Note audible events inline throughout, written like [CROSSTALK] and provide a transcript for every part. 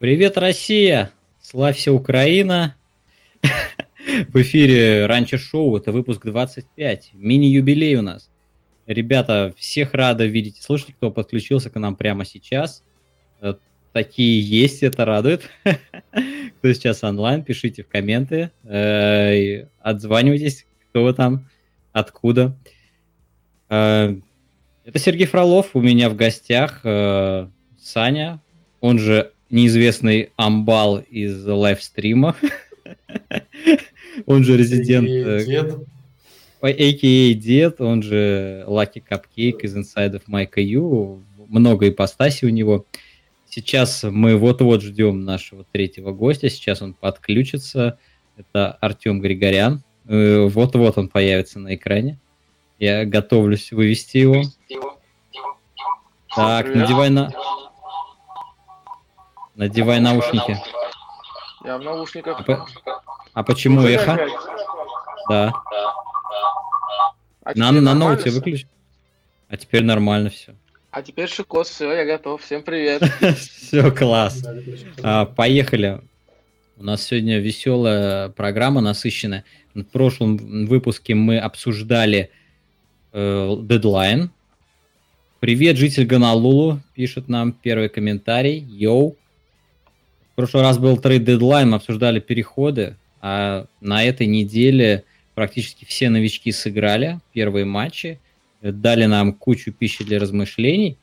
Привет, Россия! Славься, Украина! В эфире Ранчо Шоу, это выпуск 25, мини-юбилей у нас. Ребята, всех рада видеть и слышать, кто подключился к нам прямо сейчас. Э, такие есть, это радует. [LAUGHS] Кто сейчас онлайн, пишите в комменты, э, отзванивайтесь, кто вы там, откуда. Э, это Сергей Фролов, у меня в гостях Саня, он же неизвестный амбал из лайвстрима. Он же резидент... Дед. А.к.а. Дед, он же Lucky Cupcake из Inside of Mike U. Много ипостаси у него. Сейчас мы вот-вот ждем нашего третьего гостя. Сейчас он подключится. Это Артем Григорян. Э, вот-вот он появится на экране. Я готовлюсь вывести его. Так, надевай на... Надевай наушники. Я в наушниках. А, а почему эхо? Да. А на на ноуте выключи. А теперь нормально все. А теперь шикос, все, я готов. Всем привет. [LAUGHS] Все, класс. А, поехали. У нас сегодня веселая программа, насыщенная. В прошлом выпуске мы обсуждали э, дедлайн. Привет, житель Гонолулу, пишет нам первый комментарий. Йоу. В прошлый раз был trade deadline, обсуждали переходы, а на этой неделе практически все новички сыграли первые матчи, дали нам кучу пищи для размышлений.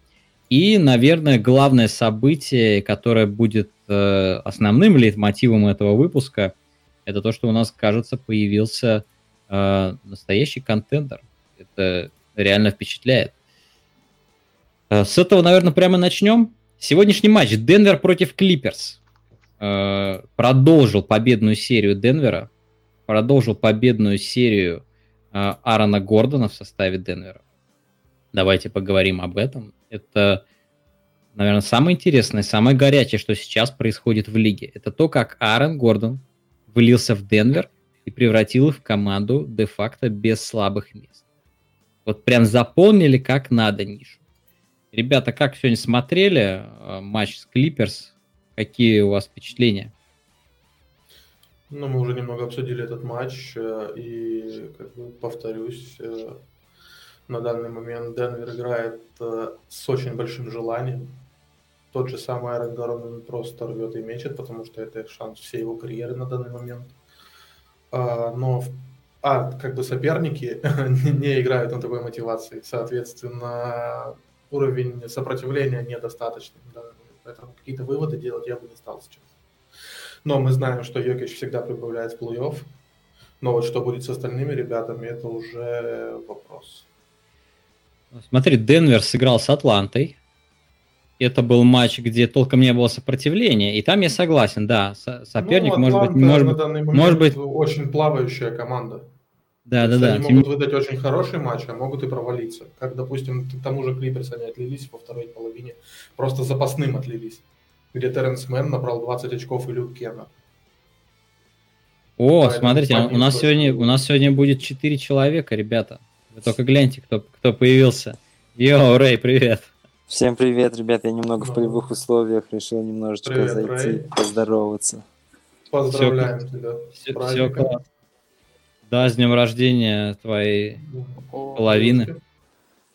И, наверное, главное событие, которое будет э, основным лейтмотивом этого выпуска, это то, что у нас, кажется, появился э, настоящий контендер. Это реально впечатляет. Э, с этого, наверное, прямо начнем. Сегодняшний матч Денвер против Клиперс. Э, продолжил победную серию Денвера, продолжил победную серию э, Аарона Гордона в составе Денвера. Давайте поговорим об этом. Это, наверное, самое интересное, самое горячее, что сейчас происходит в лиге. Это то, как Аарон Гордон вылился в Денвер и превратил их в команду де-факто без слабых мест. Вот прям заполнили как надо нишу. Ребята, как сегодня смотрели э, матч с Клиперс? Какие у вас впечатления? Ну, мы уже немного обсудили этот матч, э, и, как бы, повторюсь, э, на данный момент Денвер играет э, с очень большим желанием. Тот же самый Айрон Гордон просто рвет и мечет, потому что это шанс всей его карьеры на данный момент. А, но а, как бы соперники [LAUGHS] не играют на такой мотивации. Соответственно, уровень сопротивления недостаточный. Да. Поэтому какие-то выводы делать я бы не стал сейчас. Но мы знаем, что Йокич всегда прибавляет в плей-офф. Но вот что будет с остальными ребятами, это уже вопрос. Смотри, Денвер сыграл с Атлантой. Это был матч, где толком не было сопротивления. И там я согласен, да, соперник ну, может быть, может, может быть очень плавающая команда. Да, да, да. Они Тем... могут выдать очень хороший матч, а могут и провалиться. Как, допустим, к тому же Клипперс они отлились во второй половине. Просто запасным отлились. Где Теренс Мэн набрал 20 очков и Люк Кеннард. О, Поэтому смотрите, у нас, сегодня, у нас сегодня будет 4 человека, ребята. Вы только гляньте, кто, кто появился. Йоу, Рэй, привет. Всем привет, ребят. Я немного в полевых условиях решил немножечко привет, зайти, Рэй. поздороваться. Поздравляем все, тебя. Все, все классно. Да, с днем рождения твоей О, половины.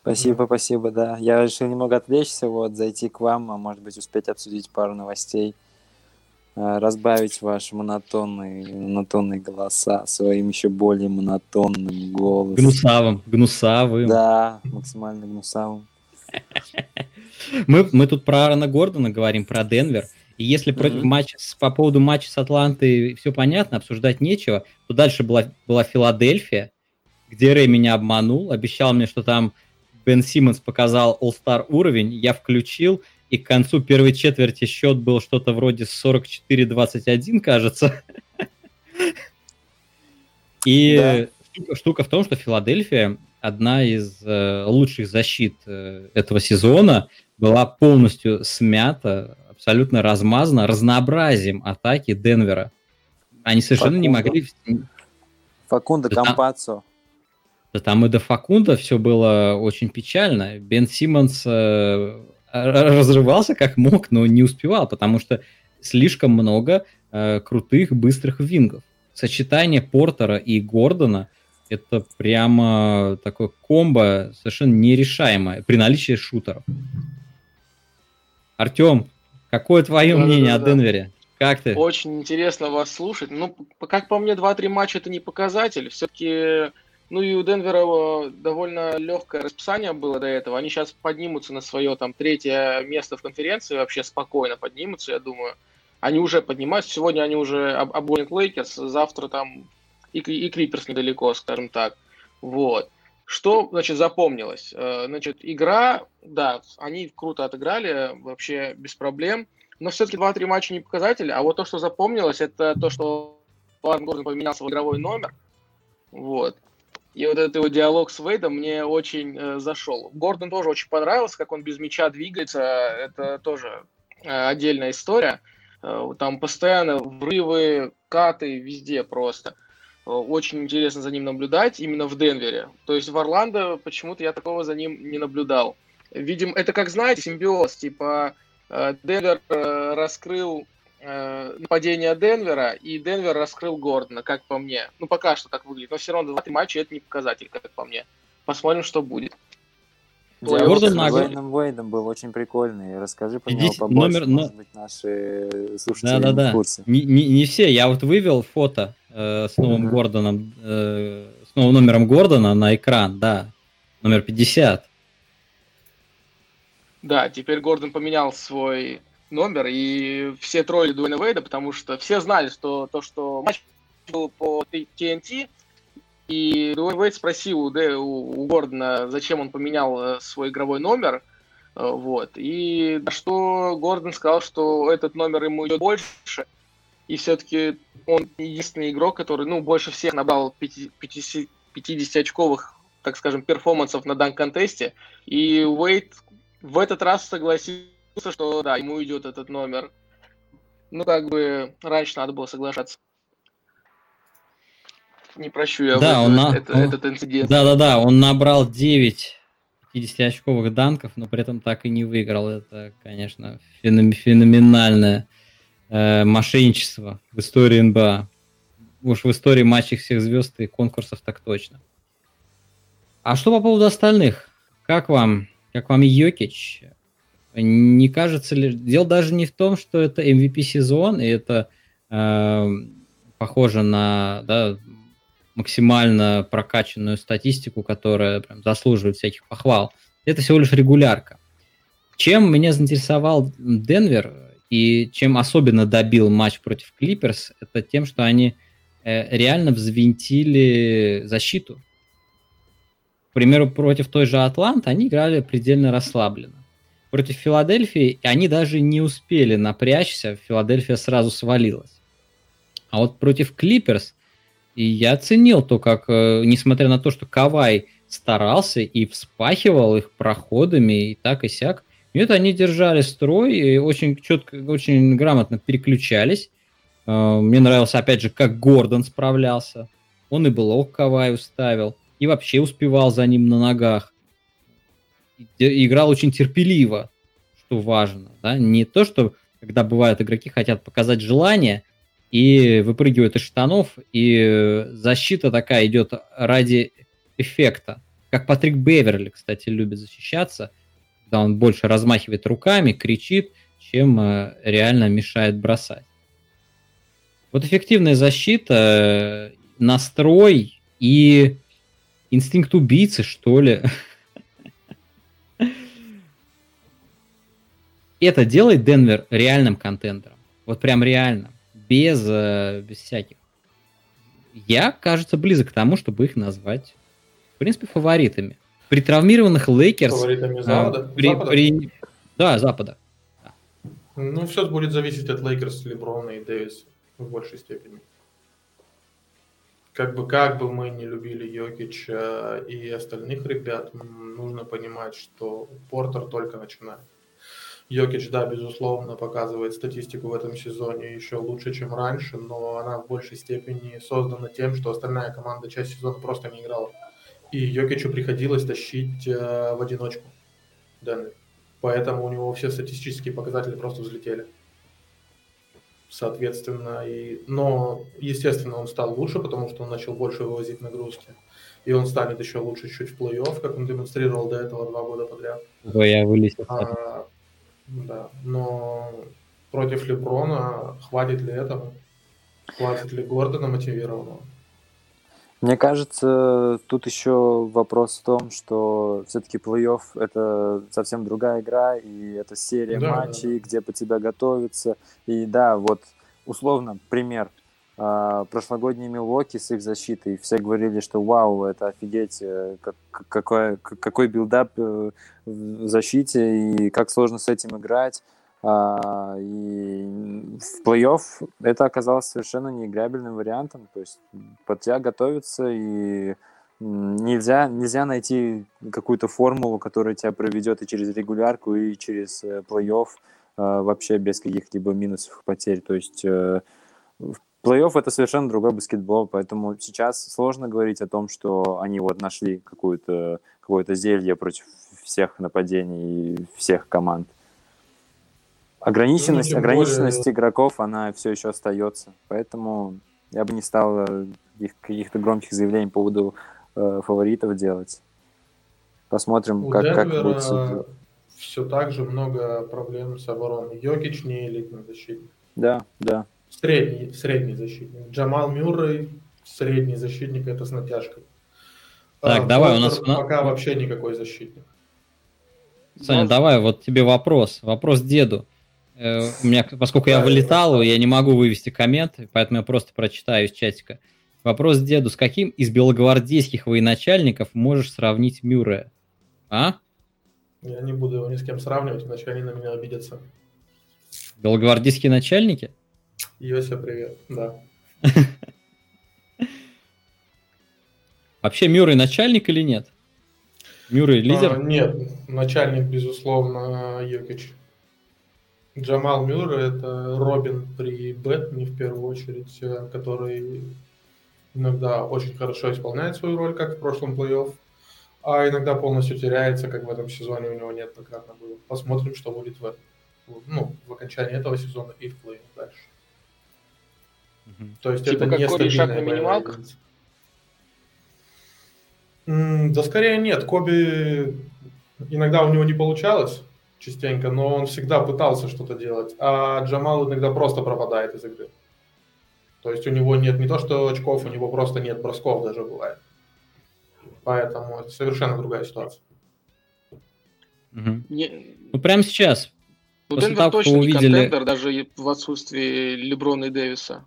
Спасибо, спасибо, да. Я решил немного отвлечься, вот, зайти к вам, а может быть успеть обсудить пару новостей, а, разбавить ваши монотонные, монотонные голоса своим еще более монотонным голосом. Гнусавым, гнусавым. Да, максимально гнусавым. [LAUGHS] Мы, мы тут про Аарона Гордона говорим, про Денвер. И если против mm-hmm. матча, по поводу матча с Атлантой все понятно, обсуждать нечего, то дальше была, была Филадельфия, где Рэй меня обманул, обещал мне, что там Бен Симмонс показал All-Star уровень, я включил, и к концу первой четверти счет был что-то вроде 44-21, кажется. [LAUGHS] И штука в том, что Филадельфия одна из э, лучших защит э, этого сезона была полностью смята абсолютно размазано разнообразием атаки Денвера. Они совершенно Факунда. не могли... Факунда, да Кампацо. Да там и до Факунда все было очень печально. Бен Симмонс э, разрывался как мог, но не успевал, потому что слишком много э, крутых, быстрых вингов. Сочетание Портера и Гордона – это прямо такое комбо совершенно нерешаемое при наличии шутеров. Артем, какое твое да, мнение да, да, о Денвере? Как ты? Очень интересно вас слушать. Ну, как по мне, 2-3 матча это не показатель. Все-таки, ну и у Денвера довольно легкое расписание было до этого. Они сейчас поднимутся на свое там третье место в конференции, вообще спокойно поднимутся, я думаю. Они уже поднимаются. Сегодня они уже обгонят Лейкерс, завтра там и, и Клиперс недалеко, скажем так. Вот. Что, значит, запомнилось? Э, значит, игра, да, они круто отыграли, вообще без проблем. Но все-таки 2-3 матча не показатель. А вот то, что запомнилось, это то, что Аарон Гордон поменял свой игровой номер. Вот. И вот этот его диалог с Вейдом мне очень э, зашел. Гордон тоже очень понравился, как он без мяча двигается. Это тоже э, отдельная история. Э, там постоянно врывы, каты везде просто. Очень интересно за ним наблюдать именно в Денвере. То есть в Орландо почему-то я такого за ним не наблюдал. Видим, это как, знаете, симбиоз, типа э, Денвер раскрыл нападение Денвера, и Денвер раскрыл Гордона, как по мне. Ну, пока что так выглядит, но все равно два матча это не показатель, как по мне. Посмотрим, что будет. Диалог Гордон с Уэйном Уэйдом был очень прикольный. Расскажи про него побольше, номер, может быть, наши слушатели да, да, да. в курсе. Не, не, не все, я вот вывел фото э, с новым. Гордоном, э, с новым номером Гордона на экран, да, номер 50. Да, теперь Гордон поменял свой номер, и все тролли Дуэйна Вейда, потому что все знали, что то, что матч был по TNT, и Дуэйн Уэйд спросил у, Дэ, у, у Гордона, зачем он поменял э, свой игровой номер. Э, вот. И на что Гордон сказал, что этот номер ему идет больше. И все-таки он единственный игрок, который ну, больше всех набрал 50, 50-очковых, так скажем, перформансов на данк-контесте. И Уэйд в этот раз согласился, что да, ему идет этот номер. Ну, как бы раньше надо было соглашаться не прощу я да, он на... это, он... этот инцидент. Да-да-да, он набрал 9 50-очковых данков, но при этом так и не выиграл. Это, конечно, феноменальное э, мошенничество в истории НБА. Уж в истории матчей всех звезд и конкурсов так точно. А что по поводу остальных? Как вам? Как вам Йокич? Не кажется ли... Дело даже не в том, что это MVP сезон, и это э, похоже на да, максимально прокачанную статистику, которая прям заслуживает всяких похвал. Это всего лишь регулярка. Чем меня заинтересовал Денвер и чем особенно добил матч против Клиперс, это тем, что они э, реально взвинтили защиту. К примеру, против той же Атланты они играли предельно расслабленно. Против Филадельфии они даже не успели напрячься, Филадельфия сразу свалилась. А вот против Клиперс я оценил то, как, э, несмотря на то, что Кавай старался и вспахивал их проходами и так и сяк, нет, они держали строй и очень четко, очень грамотно переключались. Э, мне нравилось, опять же, как Гордон справлялся. Он и блок Каваю ставил, и вообще успевал за ним на ногах. Играл очень терпеливо, что важно. Да? Не то, что когда бывают игроки хотят показать желание, и выпрыгивают из штанов, и защита такая идет ради эффекта. Как Патрик Беверли, кстати, любит защищаться, когда он больше размахивает руками, кричит, чем э, реально мешает бросать. Вот эффективная защита, настрой и инстинкт убийцы, что ли. Это делает Денвер реальным контендером. Вот прям реальным без, э, без всяких. Я, кажется, близок к тому, чтобы их назвать, в принципе, фаворитами. При травмированных Лейкерс... Фаворитами а, Запада? При, Запада? При... Да, Запада. Ну, все будет зависеть от Лейкерс, Леброна и Дэвиса в большей степени. Как бы, как бы мы не любили Йокича и остальных ребят, нужно понимать, что Портер только начинает. Йокич, да, безусловно, показывает статистику в этом сезоне еще лучше, чем раньше, но она в большей степени создана тем, что остальная команда часть сезона просто не играла. И Йокичу приходилось тащить э, в одиночку Денвер. Поэтому у него все статистические показатели просто взлетели. соответственно, и... но, естественно, он стал лучше, потому что он начал больше вывозить нагрузки. И он станет еще лучше чуть в плей-офф, как он демонстрировал до этого два года подряд. Ой, я вылетел. А, да, но против Леброна хватит ли этого? Хватит ли Гордона мотивированного? Мне кажется, тут еще вопрос в том, что все-таки плей-офф это совсем другая игра, и это серия да, матчей, да. где по тебя готовятся. И да, вот условно, пример. А, прошлогодний Милуоки с их защитой. Все говорили, что вау, это офигеть, э, как, какой, какой build-up э, в защите, и как сложно с этим играть. А, и в плей-офф это оказалось совершенно неиграбельным вариантом. То есть под тебя готовиться и нельзя, нельзя найти какую-то формулу, которая тебя проведет и через регулярку, и через э, плей-офф а, вообще без каких-либо минусов и потерь. То есть э, плей-офф это совершенно другой баскетбол, поэтому сейчас сложно говорить о том, что они вот нашли какое-то какое зелье против всех нападений и всех команд. Ограниченность, ну, ограниченность более... игроков, она все еще остается. Поэтому я бы не стал э, каких-то громких заявлений по поводу э, фаворитов делать. Посмотрим, У как, Денвера как будет. Все так же много проблем с обороной. Йокич не элитный защитник. Да, да. Средний, средний защитник. Джамал Мюррей средний защитник, это с натяжкой. Так, а, давай, у нас... Пока вообще никакой защитник. Саня, Может... давай, вот тебе вопрос. Вопрос деду. Э, у меня, поскольку я вылетал, я не могу вывести коммент, поэтому я просто прочитаю из чатика. Вопрос деду. С каким из белогвардейских военачальников можешь сравнить Мюррея? А? Я не буду его ни с кем сравнивать, иначе они на меня обидятся. Белогвардейские начальники? Йося, привет, да. [LAUGHS] Вообще Мюррей начальник или нет? Мюррей лидер? А, нет, начальник, безусловно, Йокич. Джамал Мюр – это Робин при Бэтмене, в первую очередь, э, который иногда очень хорошо исполняет свою роль, как в прошлом плей-офф, а иногда полностью теряется, как в этом сезоне у него неоднократно было. Посмотрим, что будет в, ну, в окончании этого сезона и в плей-офф дальше. Угу. То есть типа это не Коби шаг на минималках? Да скорее нет. Коби иногда у него не получалось, частенько, но он всегда пытался что-то делать. А Джамал иногда просто пропадает из игры. То есть у него нет не то что очков, у него просто нет бросков даже бывает. Поэтому это совершенно другая ситуация. Угу. Не... Ну, прямо сейчас. Ну, После Денвер того, точно увидели... не контендер, даже в отсутствии Леброна и Дэвиса.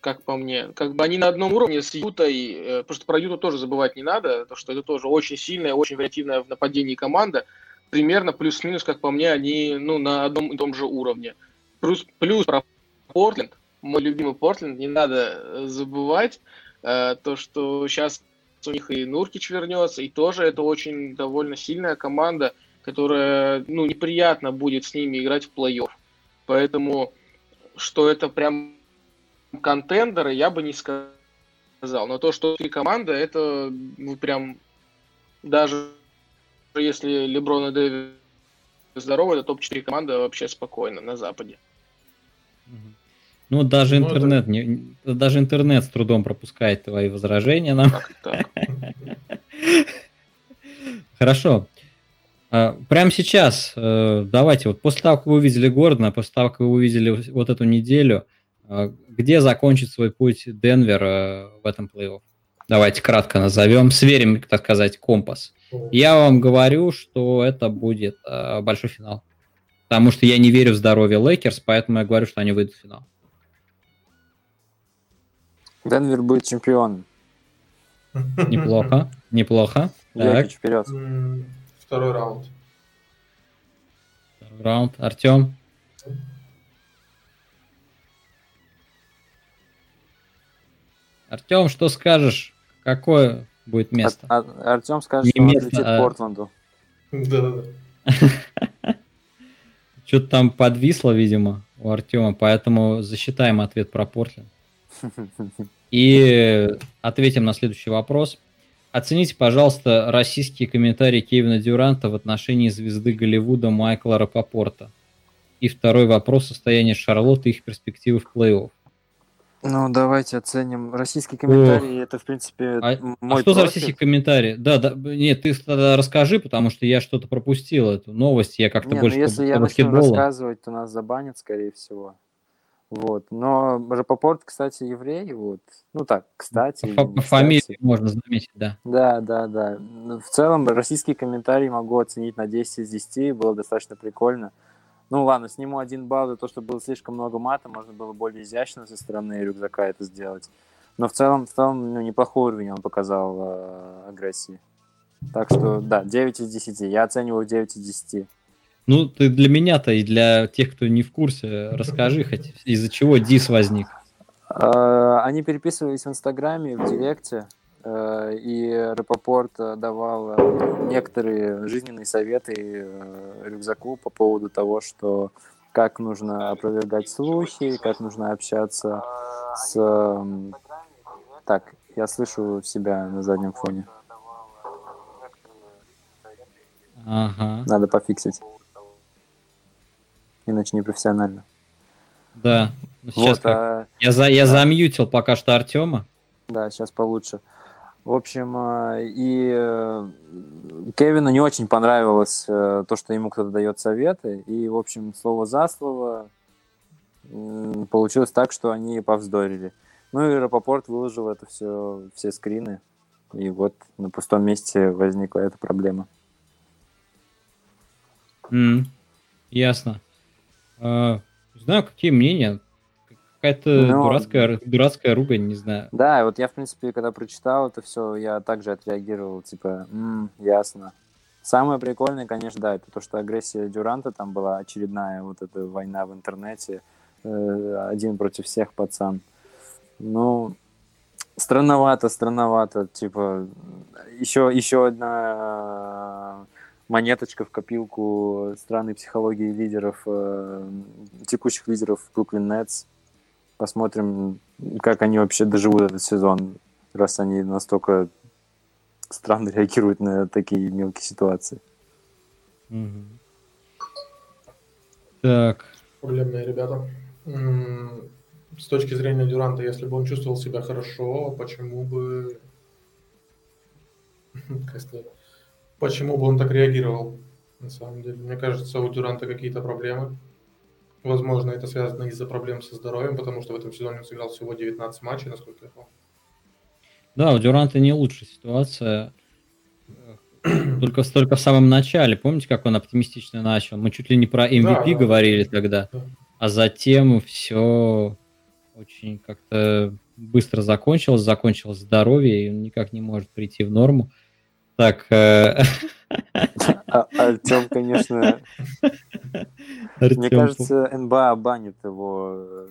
Как по мне. Как бы они на одном уровне с Ютой. Э, просто про Юту тоже забывать не надо. То, что это тоже очень сильная, очень вариативная в нападении команда примерно плюс-минус, как по мне, они ну, на одном и том же уровне. Плюс, плюс про Портленд, мой любимый Портленд, не надо забывать э, то, что сейчас у них и Нуркич вернется, и тоже это очень довольно сильная команда, которая, ну, неприятно будет с ними играть в плей-офф. Поэтому, что это прям контендеры, я бы не сказал. Но то, что три команды, это ну, прям даже если Леброн и Дэвис здоровы, это топ-4 команда вообще спокойно на Западе. Ну, даже ну, интернет, это... не, даже интернет с трудом пропускает твои возражения нам. Так, так. [LAUGHS] Хорошо. А, прямо сейчас, э, давайте, вот после того, как вы увидели Гордона, после того, как вы увидели вот эту неделю, а, где закончит свой путь Денвер э, в этом плей-офф? Давайте кратко назовем, сверим, так сказать, компас. Я вам говорю, что это будет э, большой финал. Потому что я не верю в здоровье Лейкерс, поэтому я говорю, что они выйдут в финал. Денвер будет чемпион. Неплохо, неплохо. Так. вперед. Второй раунд. Второй раунд. Артем? Артем, что скажешь? Какое будет место. Ар- Артем скажет, Не что место, он летит а... Портленду. Да-да-да. [LAUGHS] Что-то там подвисло, видимо, у Артема, поэтому засчитаем ответ про Портленд. [LAUGHS] И ответим на следующий вопрос. Оцените, пожалуйста, российские комментарии Кевина Дюранта в отношении звезды Голливуда Майкла Рапопорта. И второй вопрос состояние Шарлотты и их перспективы в плей-офф. Ну, давайте оценим. Российский комментарий, это, в принципе, А, мой а что за профиль. российский комментарий? Да, да, нет, ты тогда расскажи, потому что я что-то пропустил эту новость, я как-то ну больше если по, я по начну баскетболу. рассказывать, то нас забанят, скорее всего. Вот. Но Рапопорт, кстати, еврей, вот. Ну так, кстати. По, по фамилии можно заметить, да. Да, да, да. Ну, В целом, российский комментарий могу оценить на 10 из 10. Было достаточно прикольно. Ну ладно, сниму один балл за то, что было слишком много мата. Можно было более изящно со стороны рюкзака это сделать. Но в целом, в целом ну, неплохой уровень он показал э, агрессии. Так что, да, 9 из 10. Я оцениваю 9 из 10. Ну, ты для меня-то и для тех, кто не в курсе, расскажи хоть, из-за чего дис возник. Э, Они переписывались в Инстаграме, в Директе, и Рапопорт э, давал э, некоторые жизненные советы э, рюкзаку по поводу того, что как нужно опровергать слухи, как нужно общаться с... эм, Так, я слышу себя на заднем фоне. Ага, Надо пофиксить. Иначе непрофессионально. да. Ну, Сейчас Вот, а, Я, за, я да. замьютил пока что Артема. Да, сейчас получше. В общем, э, и э, Кевину не очень понравилось э, то, что ему кто-то дает советы. И, в общем, слово за слово получилось так, что они повздорили. Ну и Рапопорт выложил это все, все скрины. И вот на пустом месте возникла эта проблема. М, Ясно. Не знаю, какие мнения. Какая-то Ну, дурацкая, дурацкая ругань, не знаю. Да, вот я, в принципе, когда прочитал это все, я также отреагировал, типа, «М, ясно. Самое прикольное, конечно, да, это то, что агрессия Дюранта там была очередная, вот эта война в интернете, э, один против всех пацан. Ну, странновато, странновато, типа, еще, еще одна монеточка в копилку странной психологии лидеров, э, текущих лидеров Бруклин Нетс. Посмотрим, как они вообще доживут этот сезон, раз они настолько странно [LAUGHS] реагируют на такие мелкие ситуации. Мгм. Так, Проблемные ребята. С точки зрения Дюранта, если бы он чувствовал себя хорошо, почему бы... [LAUGHS] Почему бы он так реагировал, на самом деле? Мне кажется, у Дюранта какие-то проблемы. Возможно, это связано из-за проблем со здоровьем, потому что в этом сезоне он сыграл всего 19 матчей, насколько я помню. да, у Дюранта не лучшая ситуация. [CLEARS THROAT] Только, только в самом начале. Помните, как он оптимистично начал? Мы чуть ли не про MVP Да, да. говорили тогда. Да. А затем все очень как-то быстро закончилось. Закончилось здоровье, и он никак не может прийти в норму. Так, э, [LAUGHS] А, Артем, конечно, мне Артём, кажется, НБА банит его э,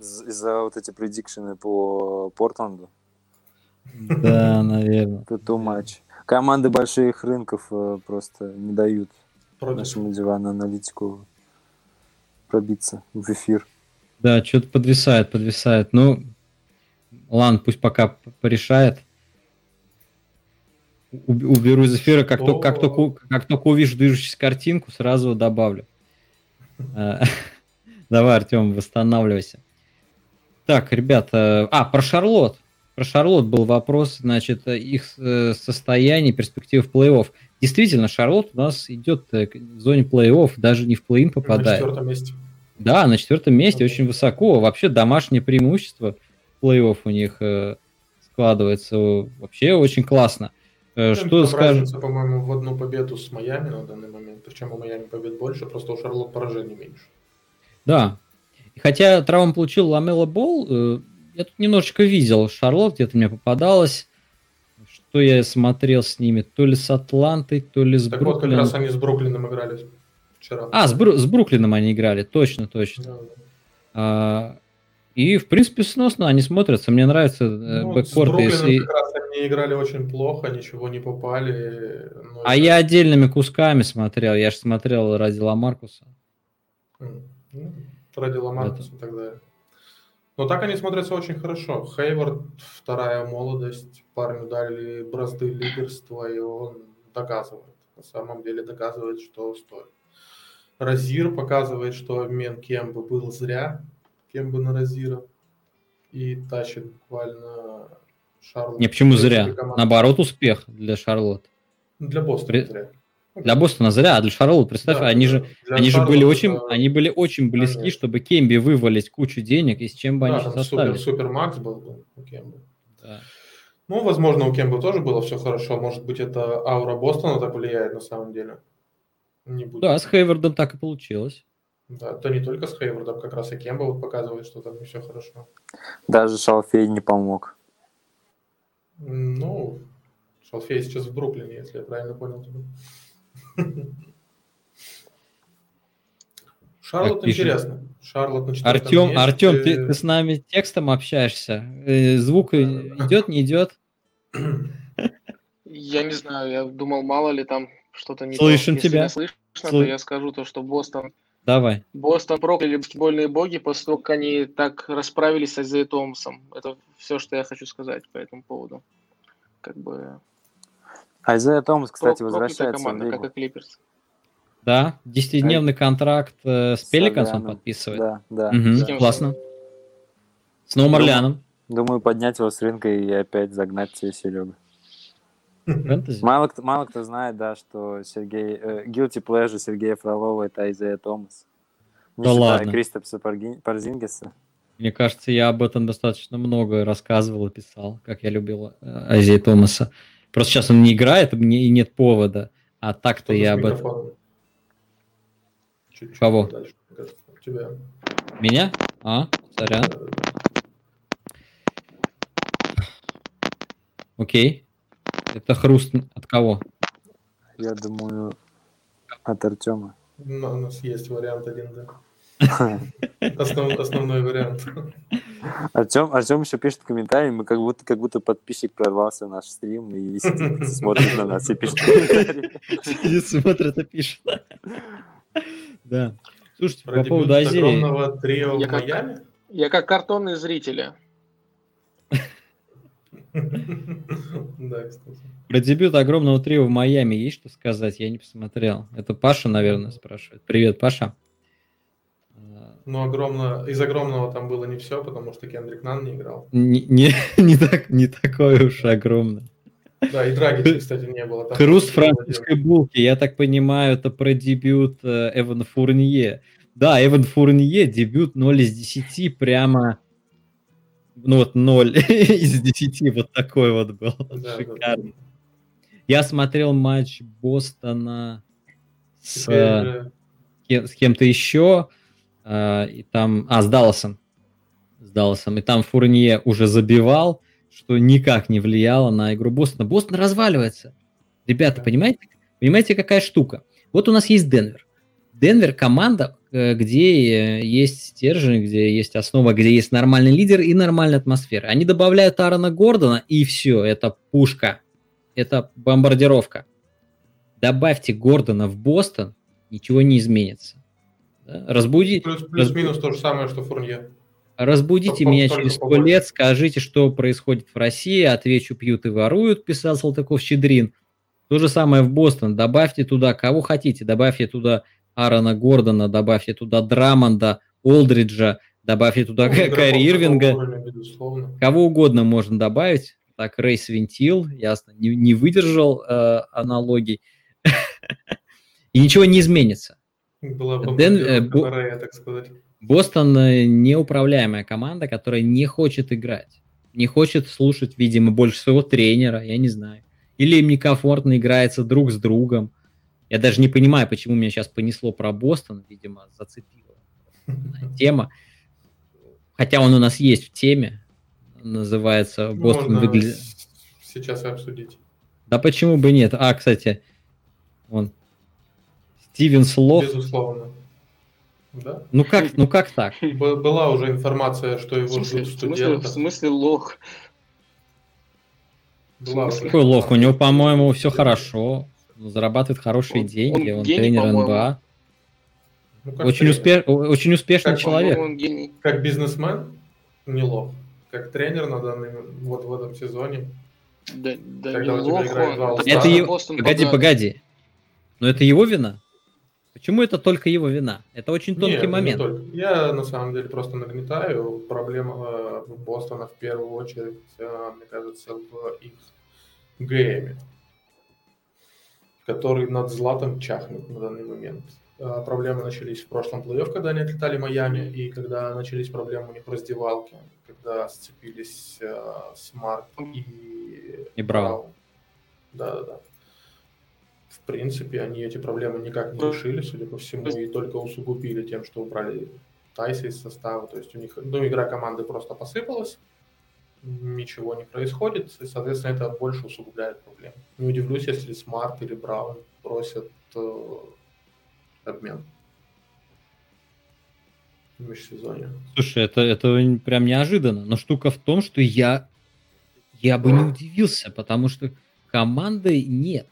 из- из-за вот эти предикшены по Портленду. Да, наверное. Это too much. Команды больших рынков э, просто не дают Против. нашему дивану аналитику пробиться в эфир. Да, что-то подвисает, подвисает. Ну, ладно, пусть пока порешает. Уб- Уберу из эфира, как, только, как, только, как только увижу движущуюся картинку, сразу добавлю. Э, [LAUGHS] Давай, Артем, восстанавливайся. Так, ребята, а, про Шарлот. Про Шарлот был вопрос, значит, их э, состояние, перспективы в плей-офф. Действительно, Шарлот у нас идет э, в зоне плей-офф, даже не в плей-ин На попадает. четвертом месте. Да, на четвертом месте Окей. очень высоко. Вообще домашнее преимущество плей-офф у них складывается. Вообще очень классно. Э, что там разница, по-моему, в одну победу с Майами на данный момент. Причем у Майами побед больше, просто у Шарлот поражений меньше. Да. Хотя травм получил Ламела Бол, э, я тут немножечко видел Шарлот, где-то мне попадалось. Что я смотрел с ними? То ли с Атлантой, то ли с Так вот, как Бруклином. раз они с Бруклином играли вчера. А, с, Бру- с Бруклином они играли, точно, точно. Да, да. А, и, в принципе, сносно они смотрятся. Мне нравится э, Ну, с бэккорт. Бруклином Если... как раз они играли очень плохо, ничего не попали. но А это- я отдельными кусками смотрел. Я же смотрел ради Ламаркуса. Ну, ради Ламаркуса так далее. Но так они смотрятся очень хорошо. Хейвард, вторая молодость, парню дали бразды лидерства, и он доказывает. На самом деле доказывает, что стоит. Розир показывает, что обмен Кембы был зря. Кембы на Розира. И тащит буквально Шарлотт. Не, почему зря? команда. Наоборот, успех для Шарлотт. Для Бостона При- зря. Для Бостона зря, а для Шарлотт, представь, Да, они да, же, для они же были это- очень, они были очень близки, Конечно. чтобы Кемби вывалить кучу денег, и с чем бы Да, они сейчас супер, супер Макс был был у Кембы. Да. Ну, возможно, у Кембы тоже было все хорошо. Может быть, это аура Бостона так влияет на самом деле. Не будет. Да, с Хейвардом так и получилось. Да, то не только с Хейвардом, как раз и Кемба вот показывает, что там не все хорошо. Даже Шалфей не помог. Ну, Шалфей сейчас в Бруклине, если я правильно понял тебя. Шарлот Так, пишет. интересно. Шарлот на Артем, месте. Артем, ты, ты с нами текстом общаешься? Э, Звук идет, не идет? Я не знаю, я думал, мало ли там что-то не Слышим то. Если тебя. не слышно, Слы- то я скажу то, что Бостон, Давай. Бостон прокляли баскетбольные боги после того, как они так расправились с Айзеей Томасом. Это все, что я хочу сказать по этому поводу. Как бы Айзея Томас, кстати, прок- возвращается в команда, лигу. как и Клиперс. Да, 10-дневный контракт э, с С Пеликанс он подписывает. Да, да. С кем классно. С Новым Думаю, Орлеаном. Думаю, поднять его с рынка и опять загнать тебе Серегу. Фэнтези. Мало кто, мало кто знает, да, что Сергей, э, guilty pleasure Сергея Фролова это Айзея Томас. Не Да считая ладно. Кристопса Порзингиса. Мне кажется, я об этом достаточно много рассказывал и писал, как я любил э, Азии Томаса. Просто сейчас он не играет, мне и нет повода. А так-то я об этом... Чуть-чуть Кого? тебя. Меня? А, сорян. Окей. Это хруст от кого? Я думаю, от Артема. Ну, у нас есть вариант один, да. [LAUGHS] Основ- основной вариант. Артем, Артем еще пишет комментарии, мы как будто, как будто подписчик прорвался в наш стрим и сидит, смотрит на нас и пишет комментарии. [LAUGHS] Сидит, смотрит и пишет. Да. Слушайте, по Про поводу дебют Азии... Я в как- Майами? Я как картонный зритель. Да, кстати. Про дебют огромного трио в Майами есть что сказать? Я не посмотрел. Это Паша, наверное, спрашивает. Привет, Паша. Ну, огромно... из огромного там было не все, потому что Кендрик Нан не играл. Не, не, [LAUGHS] не, так, не такое уж огромное. Да, и Драгича, кстати, не было. Там Хруст французской булки, я так понимаю, это про дебют э, Эвана Фурнье. Да, Эван Фурнье, дебют 0 из 10, прямо, ну вот 0 [LAUGHS] из 10, вот такой вот был. Да, Шикарно. да. Я смотрел матч Бостона с, э, с кем-то еще, э, и там, а, с Далласом, с Далласом, и там Фурнье уже забивал, что никак не влияло на игру Бостона. Бостон разваливается. Ребята, понимаете, понимаете, какая штука? Вот у нас есть Денвер. Денвер команда, э, где э, есть стержень, где есть основа, где есть нормальный лидер и нормальная атмосфера. Они добавляют Аарона Гордона, и все, это пушка. Это бомбардировка. Добавьте Гордона в Бостон, ничего не изменится. Да? Разбуди, Плюс- Плюс-минус то же самое, что Фурнье. разбудите меня через сто лет, скажите, что происходит в России, отвечу, пьют и воруют, писал Салтыков-Щедрин. То же самое в Бостон. Добавьте туда кого хотите. Добавьте туда Аарона Гордона, добавьте туда Драмонда, Олдриджа, добавьте туда Ну, Кайри Ирвинга. безусловно. Кого угодно можно добавить. Так, Рейс Вентил, ясно, не, не выдержал э, аналогий. [LAUGHS] И ничего не изменится. Была э, Бо- так сказать. Бостон э, неуправляемая команда, которая не хочет играть. Не хочет слушать, видимо, больше своего тренера, я не знаю. Или им некомфортно играется друг с другом. Я даже не понимаю, почему меня сейчас понесло про Бостон, видимо, зацепила [LAUGHS] тема. Хотя он у нас есть в теме. Называется Бостон Можно выглядит... сейчас и обсудить. Да почему бы нет? А, кстати, он Стивен Слох. Безусловно. Да? Ну как, ну как так? [LAUGHS] Б- Была уже информация, что В его смысле, ждут в смысле, в студенты. смысле лох? Была Какой лох? У него, по-моему, все хорошо. Он зарабатывает хорошие Он- деньги. он Он, гений, тренер по-моему. НБА. Ну, Очень, тренер. успеш... очень успешный Как человек. Он гений. Как бизнесмен не лох. Как тренер на данный вот в этом сезоне. Да, да Когда не лох играет он. Это его- Бостон Погоди, погоди. Но это его вина? Почему это только его вина? Это очень тонкий Нет, момент. Не только. Я на самом деле просто нагнетаю. Проблема э, Бостона в первую очередь, э, мне кажется, в их ГМе, который над златом чахнет на данный момент. Э, проблемы начались в прошлом плей-офф, когда они отлетали Майами, и когда начались проблемы у них в раздевалке, когда сцепились э, Смарт и, И Браун. Да-да-да. В принципе, они эти проблемы никак не решили, судя по всему, и только усугубили тем, что убрали Тайса из состава. То есть у них, ну, игра команды просто посыпалась, ничего не происходит, и, соответственно, это больше усугубляет проблему. Не удивлюсь, если Смарт или Браун просят э, обмен в межсезонье. Слушай, это, это прям неожиданно. Но штука в том, что я, я бы не удивился, потому что команды нет.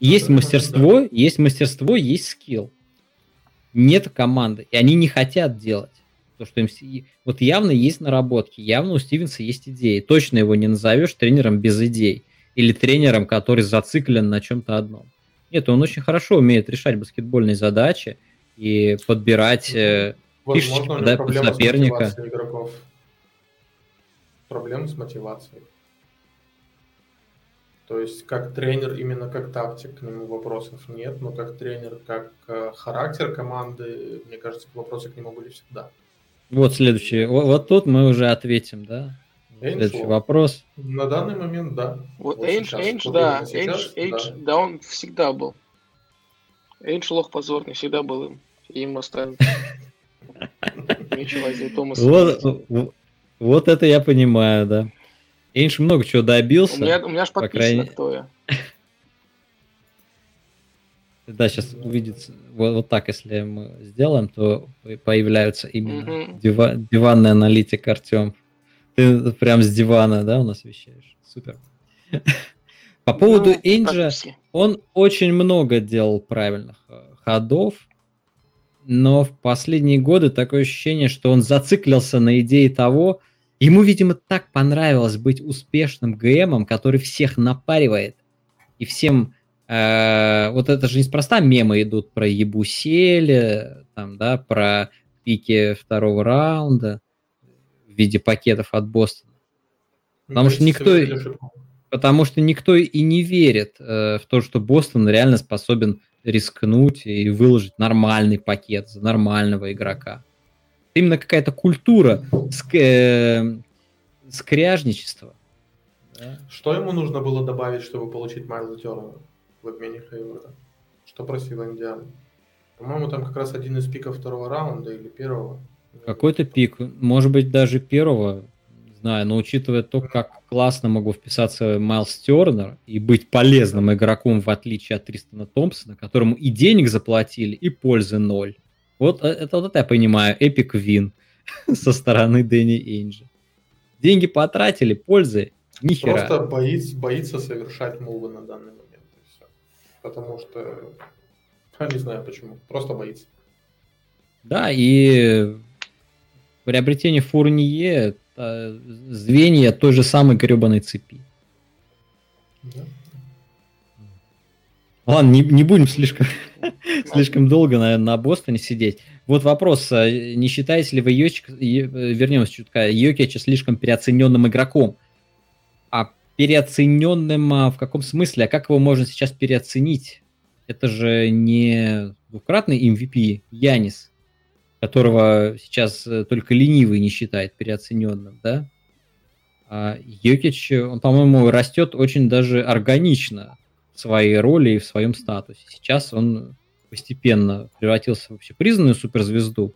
Есть Да, мастерство, есть мастерство, есть скилл. Нет команды, и они не хотят делать. То, что им... с- Вот явно есть наработки, явно у Стивенса есть идеи. Точно его не назовешь тренером без идей. Или тренером, который зациклен на чем-то одном. Нет, он очень хорошо умеет решать баскетбольные задачи и подбирать... э, Фишечки, Возможно, да, с соперника. мотивацией игроков. Проблемы с мотивацией. То есть, как тренер, именно как тактик, к нему вопросов нет, но как тренер, как э, характер команды, мне кажется, вопросы к нему были всегда. Вот следующий. Вот, вот тут мы уже ответим, да? Эйнш Следующий вопрос. На данный момент, да. Вот Вот Эйнш, сейчас, вот да, сейчас, Эйнш, да. да, он всегда был. Эйнш лох позорный, всегда был им. И им [LAUGHS] Томаса. Вот, вот это я понимаю, да. Эйнш много чего У добился. меня, у меня аж по подписано, крайней- кто я. Да, сейчас увидится. Вот, вот так, если мы сделаем, то по- появляются именно Мгм. дива- диванный аналитик Артем. Ты прям с дивана, да, у нас вещаешь? Супер. По поводу Ну, практически. он очень много делал правильных э, ходов, но в последние годы такое ощущение, что он зациклился на идее того, ему, видимо, так понравилось быть успешным ГМом, который всех напаривает и всем... э, вот это же неспроста мемы идут про Ебуселя, там, да, про пики второго раунда в виде пакетов от Бостона. Потому что никто-. Потому что никто и не верит э, в то, что Бостон реально способен рискнуть и выложить нормальный пакет за нормального игрока. Именно какая-то культура ск- э, скряжничества. Что ему нужно было добавить, чтобы получить Майлза Тернера в обмене Хейворда? Что просил Индиана? По-моему, там как раз один из пиков второго раунда или первого. Какой-то пик, может быть, даже первого, не знаю, но учитывая то, как классно могу вписаться Майлз Тернер и быть полезным игроком, в отличие от Тристона Томпсона, которому и денег заплатили, и пользы ноль. Вот э, это, вот это я понимаю, эпик вин [LAUGHS] со стороны Дэнни Эйнджа. Деньги потратили, пользы ни хера. Просто боится, боится совершать мувы на данный момент. Потому что... [LAUGHS] Не знаю почему. Просто боится. Да, и приобретение Фурнье это звенья той же самой гребаной цепи. Да? Ладно, не, не будем слишком, [LAUGHS] слишком долго, наверное, на Бостоне сидеть. Вот вопрос, а не считаете ли вы Йочик, Ё- э, вернемся чутка, Йокича слишком переоцененным игроком? А переоцененным а, в каком смысле? А как его можно сейчас переоценить? Это же не двукратный MVP Янис, которого сейчас э, только ленивый не считает переоцененным, да? А Йокич, он, по-моему, растет очень даже органично в своей роли и в своем статусе. Сейчас он постепенно превратился в вообще признанную суперзвезду.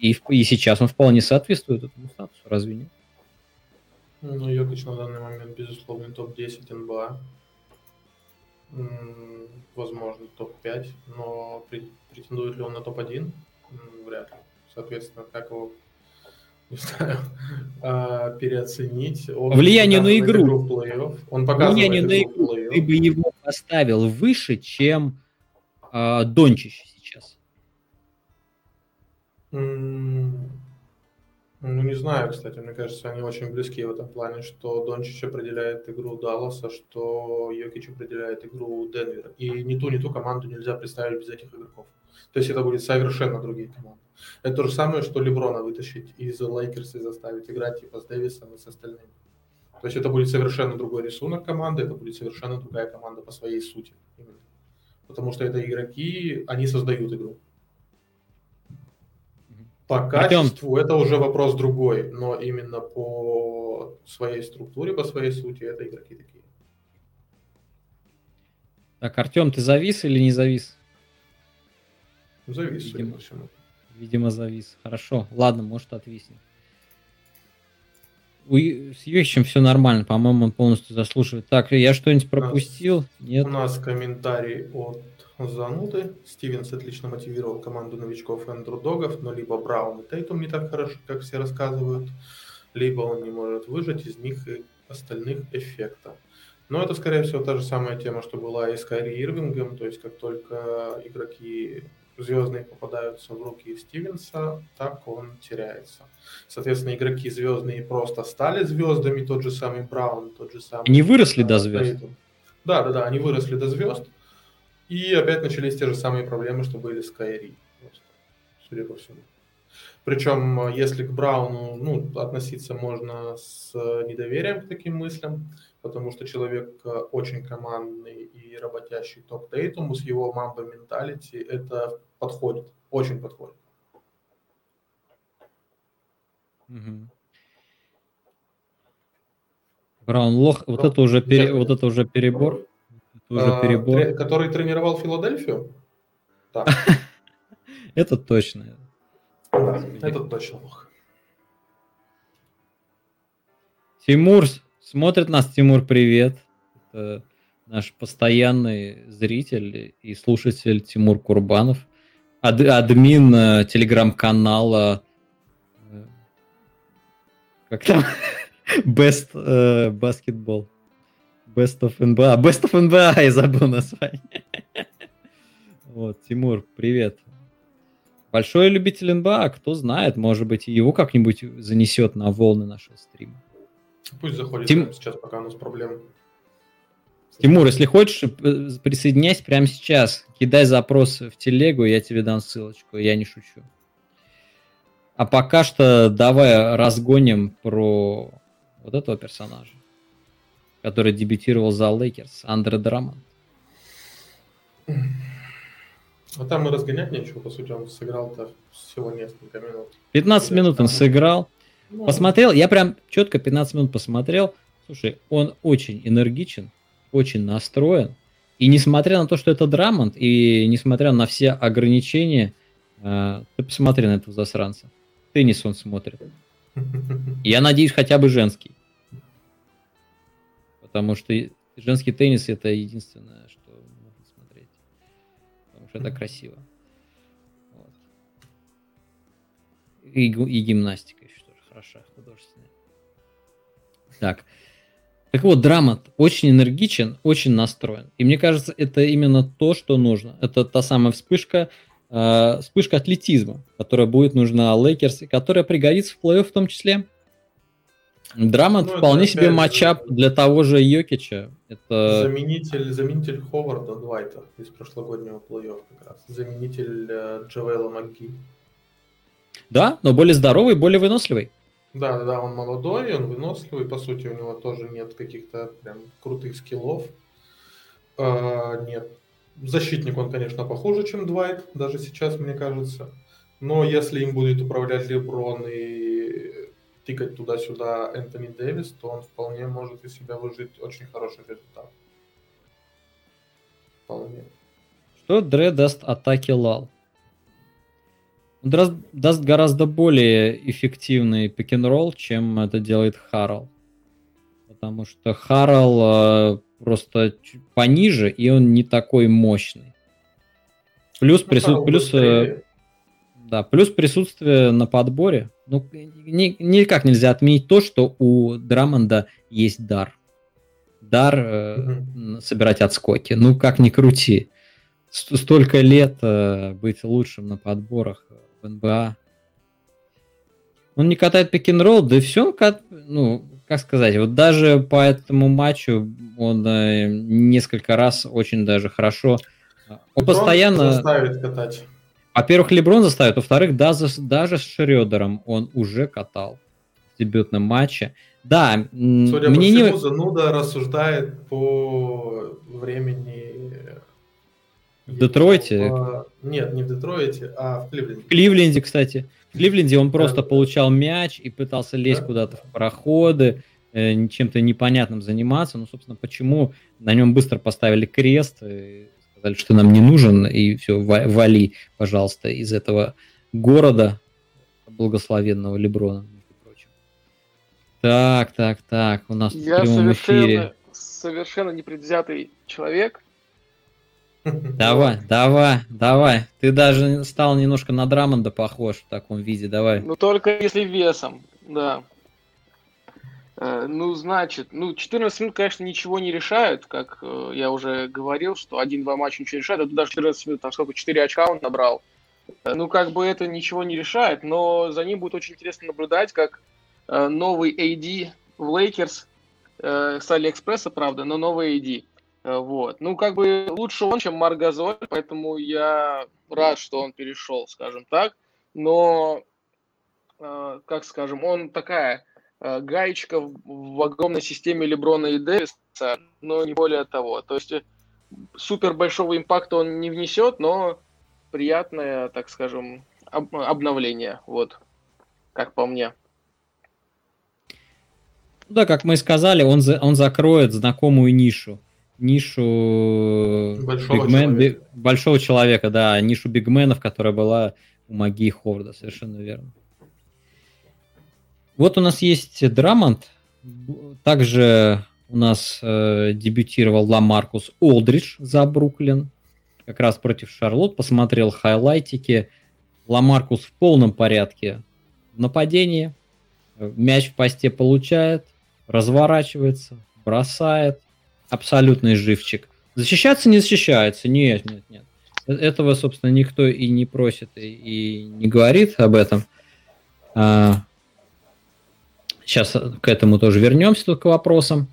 И, и сейчас он вполне соответствует этому статусу, разве нет? Ну, Йокич на данный момент, безусловно, топ-10 НБА. Возможно, топ-5, но пре- претендует ли он на топ-1? М, Вряд ли. Соответственно, как его [LAUGHS] не знаю, а, переоценить. Он Влияние на игру. в плей-офф. Он показывает Влияние на игру игру. плей-офф. Ты бы его поставил выше, чем а, Дончич сейчас. Ну, не знаю, кстати, мне кажется, они очень близки в этом плане, что Дончич определяет игру Далласа, что Йокич определяет игру Денвера. И ни ту, ни ту команду нельзя представить без этих игроков. То есть это будет совершенно другие команды. Это то же самое, что Леброна вытащить из Лейкерс и заставить играть типа с Дэвисом и с остальными. То есть это будет совершенно другой рисунок команды, это будет совершенно другая команда по своей сути. Именно. Потому что это игроки, они создают игру. По качеству Артем. это уже вопрос другой, но именно по своей структуре, по своей сути, это игроки такие. Так, Артем, ты завис или не завис? Завис, видимо, видимо, завис. Хорошо, ладно, может отвиснет. У, с Йохичем все нормально, по-моему, он полностью заслуживает. Так, я что-нибудь пропустил? Нет. У нас комментарий от зануды. Стивенс отлично мотивировал команду новичков и андердогов, но либо Браун и Тейтум не так хорошо, как все рассказывают, либо он не может выжать из них и остальных эффекта. Но это, скорее всего, та же самая тема, что была и с Кайри Ирвингом, то есть как только игроки звездные попадаются в руки Стивенса, так он теряется. Соответственно, игроки звездные просто стали звездами, тот же самый Браун, тот же самый... Они выросли до звезд. Да, да, да, они выросли до звезд. И опять начались те же самые проблемы, что были с Кайри. Просто, судя по всему. Причем, если к Брауну ну, относиться можно с недоверием к таким мыслям, потому что человек э, очень командный и работящий топ Тейтуму с его мамбо менталити, это подходит, очень подходит. Угу. Браун лох, вот это уже пере, вот это уже перебор. Уже а, перебор. Тре- который тренировал Филадельфию? Да. [LAUGHS] Это точно. Да, это точно лох. Тимур смотрит нас. Тимур, привет. Это наш постоянный зритель и слушатель Тимур Курбанов. Ад, админ э, телеграм-канала э, как там? [LAUGHS] Best э, Basketball. Best of NBA. Best of NBA, [LAUGHS] я забыл название. [LAUGHS] Вот, Тимур, привет. Большой любитель НБА, кто знает, может быть, его как-нибудь занесет на волны нашего стрима. Пусть заходит Тим... сейчас, пока у нас проблемы. Тимур, если хочешь, э, присоединяйся прямо сейчас. Кидай запрос в телегу, я тебе дам ссылочку, я не шучу. А пока что давай разгоним про вот этого персонажа который дебютировал за Лейкерс, Андре Драммонд. А там и разгонять нечего, по сути, он сыграл-то всего несколько минут. 15 минут он сыграл. Ну, посмотрел, я прям четко 15 минут посмотрел. Слушай, он очень энергичен, очень настроен. И несмотря на то, что это Драммонд, и несмотря на все ограничения, э, ты посмотри на этого засранца. Теннис он смотрит. [LAUGHS] Я надеюсь, хотя бы женский потому что женский теннис это единственное, что можно смотреть, потому что это красиво. Вот. И, и гимнастика еще тоже хороша, художественная. Так. Так вот, драма очень энергичен, очень настроен. И мне кажется, это именно то, что нужно. Это та самая вспышка, э, вспышка атлетизма, которая будет нужна Лейкерс, и которая пригодится в плей-офф в том числе. Драммонд, ну, вполне себе matchup для того же Йокича. Это... Заменитель, заменитель Ховарда Дуайта из прошлогоднего плей-офф как раз. Заменитель э, Джавейла МакГи. Да, но более здоровый, более выносливый. Да, да, он молодой, он выносливый, по сути, у него тоже нет каких-то прям крутых скиллов. А, нет. Защитник он, конечно, похуже, чем Двайт, даже сейчас, мне кажется. Но если им будет управлять Леброн и тыкать туда-сюда Энтони Дэвис, то он вполне может из себя выжить очень хороший результат. Вполне. Что Дре даст атаке Лал? Он даст, даст гораздо более эффективный пик-н-ролл, чем это делает Харл. Потому что Харл э, просто пониже, и он не такой мощный. Плюс, ну, прису... плюс, э, да, плюс присутствие на подборе. Ну, ни, никак нельзя отменить то, что у Драмонда есть дар. Дар э, mm-hmm. собирать отскоки. Ну, как ни крути. Столько лет э, быть лучшим на подборах в НБА. Он не катает пик-н-ролл, да и все, он кат... ну, как сказать, вот даже по этому матчу он э, несколько раз очень даже хорошо. Он Леброн постоянно... заставит катать. Во-первых, Леброн заставит, во-вторых, даже, даже с Шредером он уже катал в дебютном матче. Да, Судя мне по всему, не... зануда рассуждает по времени... В Детройте? По... Нет, не в Детройте, а в Кливленде. В Кливленде, кстати. В Кливленде он просто да. получал мяч и пытался лезть да? куда-то в проходы, э, чем-то непонятным заниматься. Ну, собственно, почему на нем быстро поставили крест, и сказали, что нам не нужен, и все, вали, пожалуйста, из этого города благословенного Леброна. Так, так, так, у нас Я в прямом эфире. совершенно непредвзятый человек. [LAUGHS] Давай, давай, давай. Ты даже стал немножко на Драммонда похож в таком виде, давай. Ну, только если весом, да. Э, ну, значит, ну, 14 минут, конечно, ничего не решают, как э, я уже говорил, что один-два матча ничего не решает, а даже 14 минут, там сколько, 4 очка он набрал. Э, ну, как бы это ничего не решает, но за ним будет очень интересно наблюдать, как Э, новый AD в Лейкерс э, с Алиэкспресса, правда, но новый AD. Э, вот. Ну, как бы лучше он, чем Маргазоль, поэтому я рад, что он перешел, скажем так. Но, как скажем, он такая гаечка в огромной системе Леброна и Дэвиса, но не более того. То есть супер большого импакта он не внесет, но приятное, так скажем, обновление, вот, как по мне. Да, как мы и сказали, он, за, он закроет знакомую нишу. Нишу большого, бигмен, человека. Би, большого человека, да, нишу бигменов, которая была у Маги Хорда, совершенно верно. Вот у нас есть Драмонт, также у нас э, дебютировал Ламаркус Олдридж за Бруклин, как раз против Шарлот, посмотрел хайлайтики. Ламаркус в полном порядке в нападении, мяч в посте получает, разворачивается, бросает, абсолютный живчик. Защищаться не защищается, нет, нет, нет. Этого, собственно, никто и не просит, и, и не говорит об этом. А, сейчас к этому тоже вернемся тут к вопросам.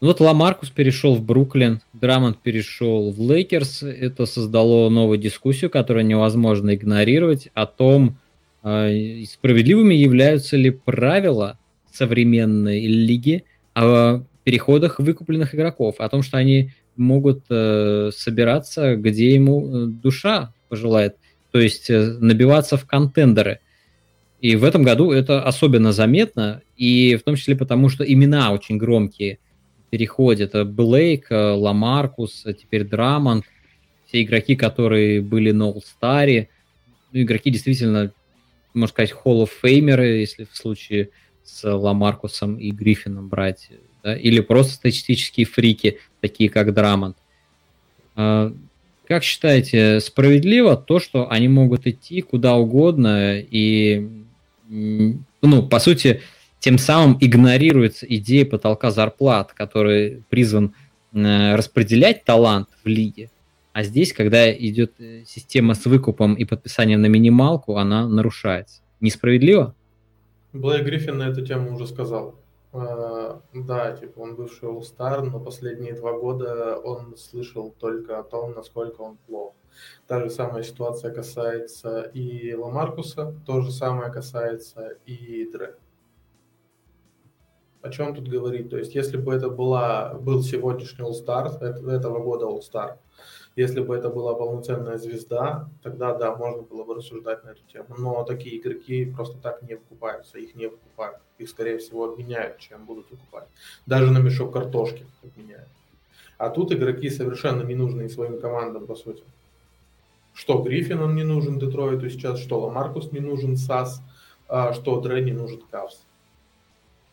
Вот Ламаркус перешел в Бруклин, Драммонд перешел в Лейкерс. Это создало новую дискуссию, которую невозможно игнорировать, о том, а, справедливыми являются ли правила современной лиги о переходах выкупленных игроков, о том, что они могут э, собираться, где ему э, душа пожелает, то есть э, набиваться в контендеры. И в этом году это особенно заметно, и в том числе потому, что имена очень громкие переходят. Блейк, э, Ламаркус, а теперь Драмонт, все игроки, которые были на All-Star, ну, игроки действительно, можно сказать, Hall of Famer, если в случае с Ламаркусом и Гриффином брать, да? или просто статистические фрики, такие как Драмонт. Как считаете, справедливо то, что они могут идти куда угодно и, ну, по сути, тем самым игнорируется идея потолка зарплат, который призван э, распределять талант в лиге. А здесь, когда идет э, система с выкупом и подписанием на минималку, она нарушается. Несправедливо? Блейк Гриффин на эту тему уже сказал. Uh, да, типа он бывший All-Star, но последние два года он слышал только о том, насколько он плох. Та же самая ситуация касается и Ламаркуса, то же самое касается и Дре. О чем тут говорить? То есть, если бы это была, был сегодняшний All-Star, этого года All-Star, если бы это была полноценная звезда, тогда да, можно было бы рассуждать на эту тему. Но такие игроки просто так не выкупаются, их не выкупают. Их, скорее всего, обменяют, чем будут выкупать. Даже на мешок картошки обменяют. А тут игроки совершенно не нужны своим командам, по сути. Что Гриффин он не нужен Детройту сейчас, что Ламаркус не нужен САС, а что Дре не нужен Кавс.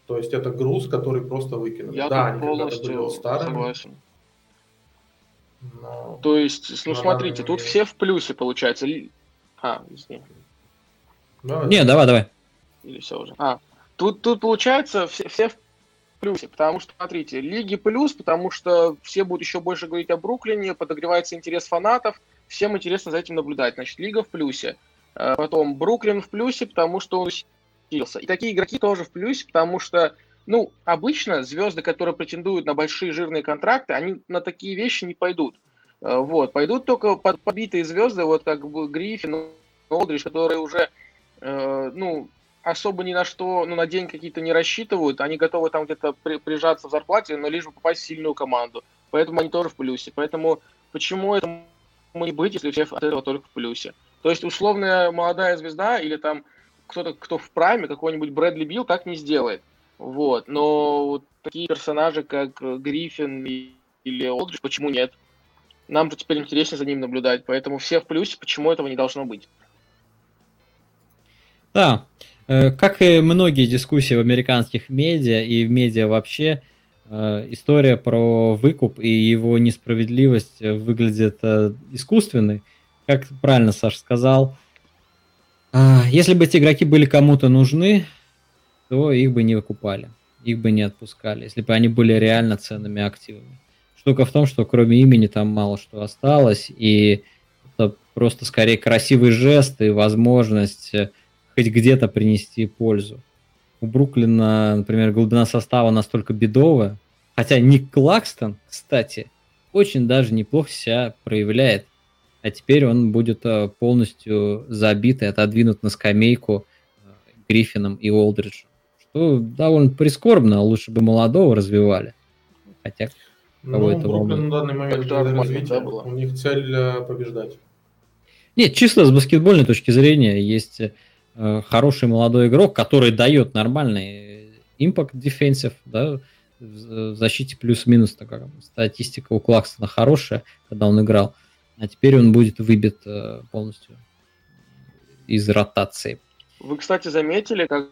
То есть это груз, который просто выкинут. Я да, они полностью старыми. согласен. Но... То есть, ну смотрите, тут все в плюсе получается. А, извини. Давай. Не, давай, давай. Или все уже. А, тут, тут получается все, все в плюсе, потому что, смотрите, лиги плюс, потому что все будут еще больше говорить о Бруклине, подогревается интерес фанатов, всем интересно за этим наблюдать. Значит, лига в плюсе. Э, потом Бруклин в плюсе, потому что он усилился. И такие игроки тоже в плюсе, потому что, ну, обычно звезды, которые претендуют на большие жирные контракты, они на такие вещи не пойдут. Э, вот, пойдут только побитые звезды, вот как бы Гриффин, Олдрич, которые уже, э, ну, особо ни на что, ну, на день какие-то не рассчитывают, они готовы там где-то при, прижаться в зарплате, но лишь бы попасть в сильную команду. Поэтому они тоже в плюсе. Поэтому почему это не быть, если все от этого только в плюсе? То есть условная молодая звезда или там кто-то, кто в прайме, какой-нибудь Брэдли Билл, так не сделает. Вот. Но вот такие персонажи, как Гриффин или Олдридж, почему нет? Нам же теперь интереснее за ним наблюдать. Поэтому все в плюсе, почему этого не должно быть? Да, э, как и многие дискуссии в американских медиа и в медиа вообще, история про выкуп и его несправедливость выглядит э, искусственной. Как правильно Саша сказал, если бы эти игроки были кому-то нужны, то их бы не выкупали, их бы не отпускали, если бы они были реально ценными активами. Штука в том, что кроме имени там мало что осталось, и это просто скорее красивый жест и возможность хоть где-то принести пользу. У Бруклина, например, глубина состава настолько бедовая, хотя Ник Клакстон, кстати, очень даже неплохо себя проявляет. А теперь он будет э, полностью забит и отодвинут на скамейку э, Гриффином и Олдриджем. Что довольно прискорбно, лучше бы молодого развивали. Хотя кого ну, это Бруклин на данный момент развития, у них цель э, побеждать. Нет, чисто с баскетбольной точки зрения есть хороший молодой игрок, который дает нормальный импакт дефенсив, да, в защите плюс-минус такая статистика у Клаксона хорошая, когда он играл, а теперь он будет выбит э, полностью из ротации. Вы, кстати, заметили, как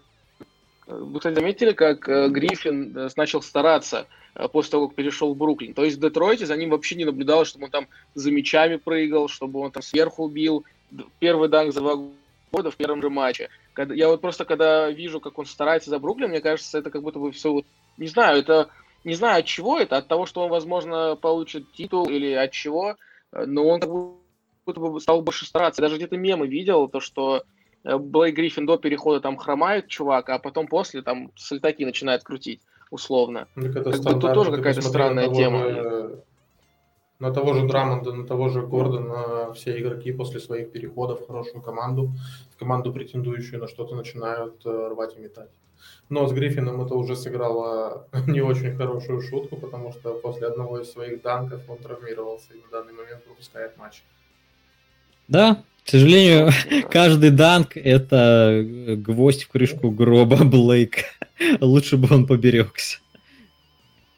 вы, кстати, заметили, как э, Гриффин начал стараться после того, как перешел в Бруклин. То есть в Детройте за ним вообще не наблюдалось, чтобы он там за мячами прыгал, чтобы он там сверху бил. Первый данк за года в первом же матче. Когда, я вот просто, когда вижу, как он старается за Бруклин, мне кажется, это как будто бы все, вот, не знаю, это, не знаю от чего это, от того, что он, возможно, получит титул или от чего, но он как будто бы стал больше стараться. Я даже где-то мемы видел, то, что э, Блейк Гриффин до перехода там хромает чувак, а потом после там сальтаки начинает крутить, условно. Так это как бы тут тоже какая-то странная тема. Же на того же Драмонда, на того же Гордона все игроки после своих переходов в хорошую команду, в команду, претендующую на что-то, начинают э, рвать и метать. Но с Гриффином это уже сыграло [LAUGHS] не очень хорошую шутку, потому что после одного из своих данков он травмировался и на данный момент пропускает матч. Да, к сожалению, [LAUGHS] каждый данк – это гвоздь в крышку гроба [LAUGHS] Блейка. Лучше бы он поберегся.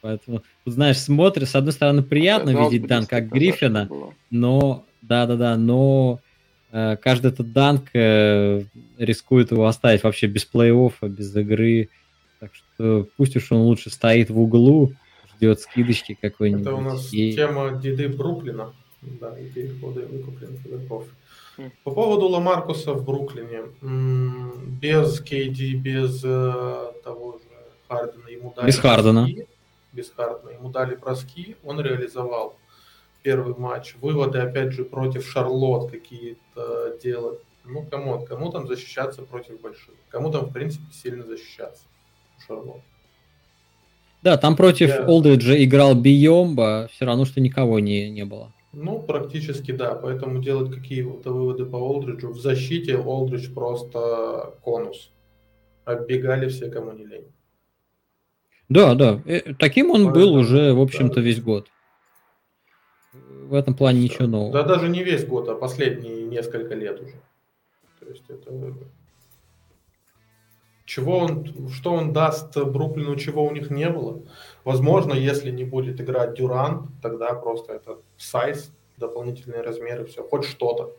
Поэтому, знаешь, смотришь, с одной стороны, приятно да, видеть Дан как Гриффина, но, да-да-да, но э, каждый этот данк э, рискует его оставить вообще без плей-оффа, без игры. Так что пусть уж он лучше стоит в углу, ждет скидочки какой-нибудь. Это у нас и... тема деды Бруклина, да, и переходы выкупленных игроков. Хм. По поводу Ламаркуса в Бруклине, без Кейди, без э, того же Хардена ему дали... Без Хардена. Носки бесхарно. Ему дали броски, он реализовал первый матч. Выводы, опять же, против Шарлот какие-то делать. Ну, кому, кому там защищаться против больших? Кому там, в принципе, сильно защищаться? Шарлот. Да, там против Я... Олдриджа играл Биомба, все равно, что никого не, не было. Ну, практически да, поэтому делать какие-то выводы по Олдриджу. В защите Олдридж просто конус. Оббегали все, кому не лень. Да, да. Э, таким он был уже, в общем-то, весь год. В этом плане ничего нового. Да даже не весь год, а последние несколько лет уже. То есть это... Чего он, что он даст Бруклину, чего у них не было? Возможно, если не будет играть Дюрант, тогда просто это сайз, дополнительные размеры, все, хоть что-то.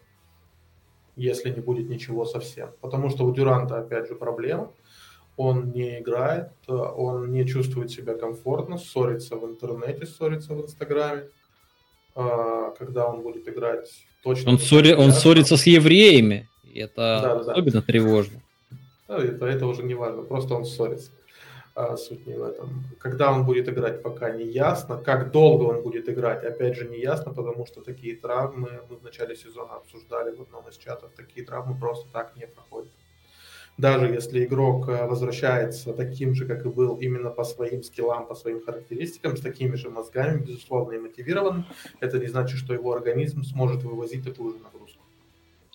Если не будет ничего совсем. Потому что у Дюранта, опять же, проблема он не играет, он не чувствует себя комфортно, ссорится в интернете, ссорится в Инстаграме. А, когда он будет играть, точно... Он, ссори... он ссорится с евреями, и это да, да, особенно да. тревожно. Да, это, это уже не важно, просто он ссорится. а суть не в этом. Когда он будет играть, пока не ясно. Как долго он будет играть, опять же, не ясно, потому что такие травмы, мы в начале сезона обсуждали в одном из чатов, такие травмы просто так не проходят. Даже если игрок э, возвращается таким же, как и был, именно по своим скиллам, по своим характеристикам, с такими же мозгами, безусловно, и мотивированным, это не значит, что его организм сможет вывозить такую же нагрузку.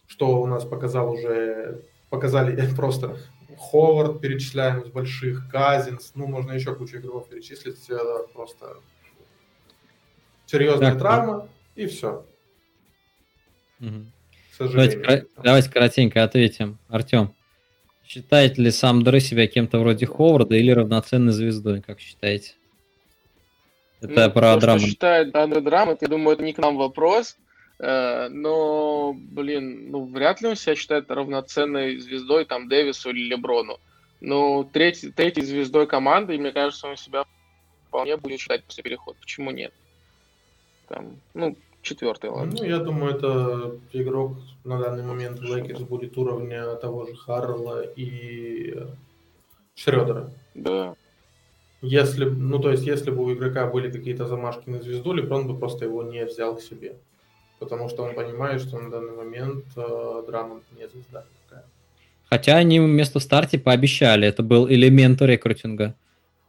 Что у нас показал уже, показали [LAUGHS] просто Ховард перечисляем из больших, Казинс, ну, можно еще кучу игроков перечислить, просто серьезная так, травма, и все. Угу. Давайте, давайте коротенько ответим. Артем, считает ли сам Дры себя кем-то вроде Ховарда или равноценной звездой, как считаете? Это ну, про то, драму. Что считает Андре Драмат, я думаю, это не к нам вопрос. Э, но, блин, ну вряд ли он себя считает равноценной звездой там Дэвису или Леброну. Но третий, третьей звездой команды, и мне кажется, он себя вполне будет считать после перехода. Почему нет? Там, ну, четвертый, ладно. Ну, я думаю, это игрок на данный момент в Лейкерс будет уровня того же Харрелла и Шредера. Да. Если, ну, то есть, если бы у игрока были какие-то замашки на звезду, Леброн бы просто его не взял к себе потому что он понимает, что на данный момент э, Драммонд не звезда такая. Хотя они место в старте пообещали, это был элемент рекрутинга.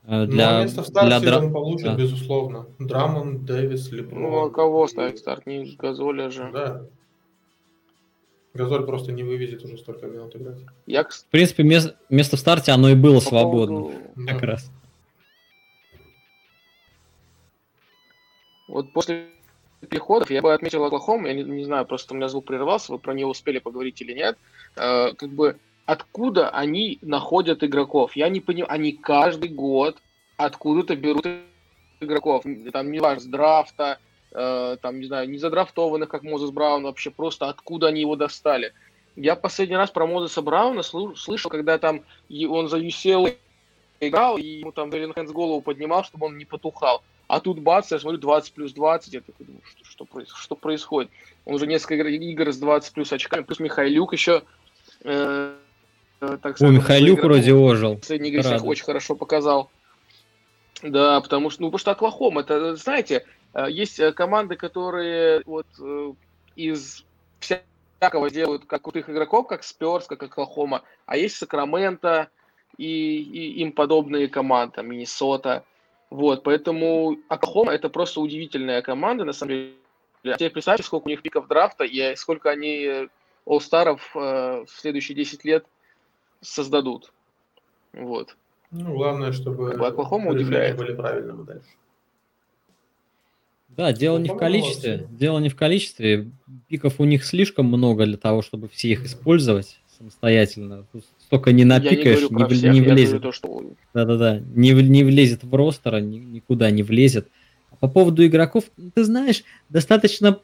Э, для, место в старте для он получит, да. безусловно. Драмон, Дэвис, Леброн. Ну, а кого ставить старт? Не Газоля же. Да. Газоль просто не вывезет уже столько минут играть. Я... В принципе, место, место в старте, оно и было По свободно. Поводу... Как да. раз. Вот после переходов я бы отметил Оклахому, я не, не знаю, просто у меня звук прервался, вы про нее успели поговорить или нет, э, как бы откуда они находят игроков? Я не понимаю, они каждый год откуда-то берут игроков, там не важно, с драфта, э, там, не знаю, не задрафтованных, как Мозес Браун, вообще просто откуда они его достали. Я последний раз про Мозеса Брауна слышал, когда там он за UCLA играл, и ему там Хэнс голову поднимал, чтобы он не потухал. А тут бац, я смотрю 20 плюс 20, я такой думаю, что, что, что происходит? Он уже несколько игр, игр с 20 плюс очками, плюс Михайлюк еще э так сказать, О, Михайлюк вроде ожил. Последний игре себя очень хорошо показал. Да, потому что, ну, потому что Оклахом, это, знаете, э, есть э, команды, которые вот из всякого делают как крутых игроков, как Сперс, как Оклахома, а есть Сакраменто и, и им подобные команды, Миннесота. Вот, поэтому Оклахома это просто удивительная команда, на самом деле. Теперь представьте, сколько у них пиков драфта и сколько они All-Старов э, в следующие 10 лет создадут. Вот. Ну, главное, чтобы Оклахома удивляет. были правильными дальше. Да, дело не в количестве. Дело не в количестве. Пиков у них слишком много для того, чтобы все их использовать самостоятельно. Столько не напикаешь, не, не, всех, не влезет. То, что... Да-да-да, не, не влезет в ростер, ни, никуда не влезет. А по поводу игроков, ты знаешь, достаточно,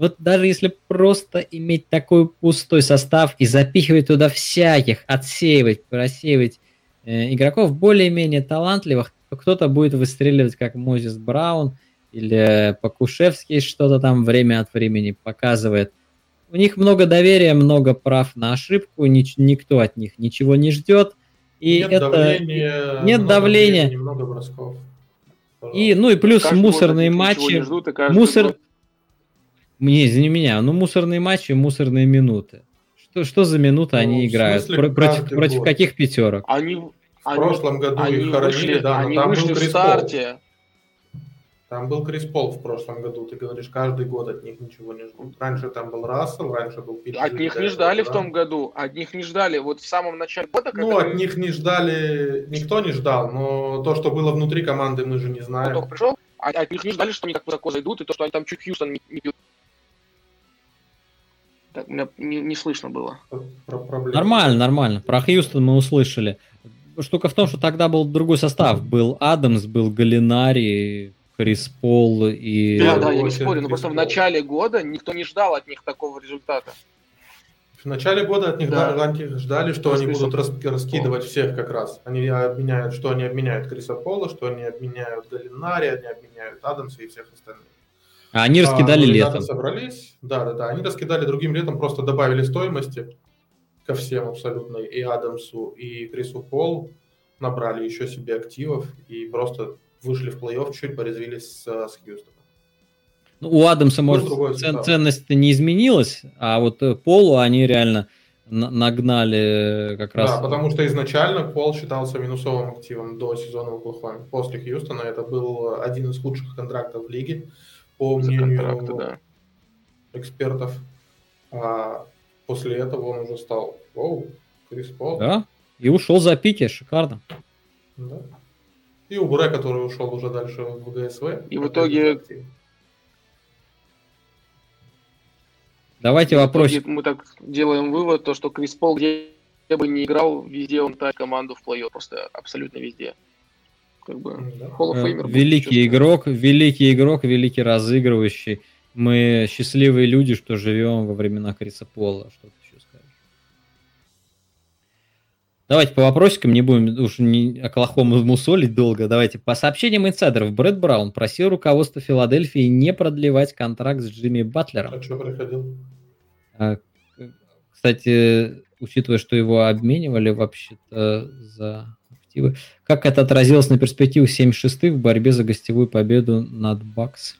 вот даже если просто иметь такой пустой состав и запихивать туда всяких, отсеивать, просеивать э, игроков более-менее талантливых, то кто-то будет выстреливать как Мозис Браун или Покушевский что-то там время от времени показывает у них много доверия, много прав на ошибку, нич- никто от них ничего не ждет. И нет это давления, нет давления. Времени, много бросков. И, ну и плюс каждый мусорные матчи. Ждут, мусор... Год... Не, извини меня, ну мусорные матчи, мусорные минуты. Что, что за минуты ну, они играют? Про- против, против каких пятерок? Они, в они, прошлом году они их хоронили, вышли, да, они вышли в старте. Там был Крис Пол в прошлом году. Ты говоришь, каждый год от них ничего не ждут. Раньше там был Рассел, раньше был Питер. От них не ждали в том году. От них не ждали. Вот в самом начале года... Ну, от них не ждали... Никто не ждал. Но то, что было внутри команды, мы же не знаем. Только пришел, а от них не ждали, что они так высоко зайдут, и то, что они там чуть Хьюстон не, не Так, меня не, не слышно было. Нормально, нормально. Про Хьюстон мы услышали. Штука в том, что тогда был другой состав. Был Адамс, был Галинари, Крис Пол и... Да, да, я не спорю, но просто в начале года никто не ждал от них такого результата. В начале года от них да. ждали, что они будут рас, раскидывать всех как раз. Они обменяют, что они обменяют Криса Пола, что они обменяют Галинари, они обменяют Адамса и всех остальных. А они раскидали а, летом. собрались, да, да, да, они раскидали другим летом, просто добавили стоимости ко всем абсолютно, и Адамсу, и Крису Полу. набрали еще себе активов и просто вышли в плей-офф, чуть порезвились с, с Хьюстоном. Ну, у Адамса, может, цен, ценность не изменилась, а вот э, Полу они реально нагнали как раз... Да, потому что изначально Пол считался минусовым активом до сезона в Оклахоме. После Хьюстона это был один из худших контрактов в лиге, по мнению да. экспертов. А после этого он уже стал, оу, Крис Пол. Да, и ушел за пики, шикарно. Да. И Убре, который ушел уже дальше в ГСВ. И в итоге Давайте вопрос. Мы так делаем вывод, то, что Крис Пол где бы не играл, везде он тащит команду в плей просто абсолютно везде. Как бы Hall of Famer великий игрок, великий игрок, великий разыгрывающий. Мы счастливые люди, что живем во времена Криса Пола. Что ты еще скажешь? Давайте по вопросикам, не будем уж не Оклахому мусолить долго. Давайте по сообщениям инсайдеров. Брэд Браун просил руководство Филадельфии не продлевать контракт с Джимми Батлером. А что приходил? А, кстати, учитывая, что его обменивали вообще-то за активы, как это отразилось на перспективу 7-6 в борьбе за гостевую победу над Бакс?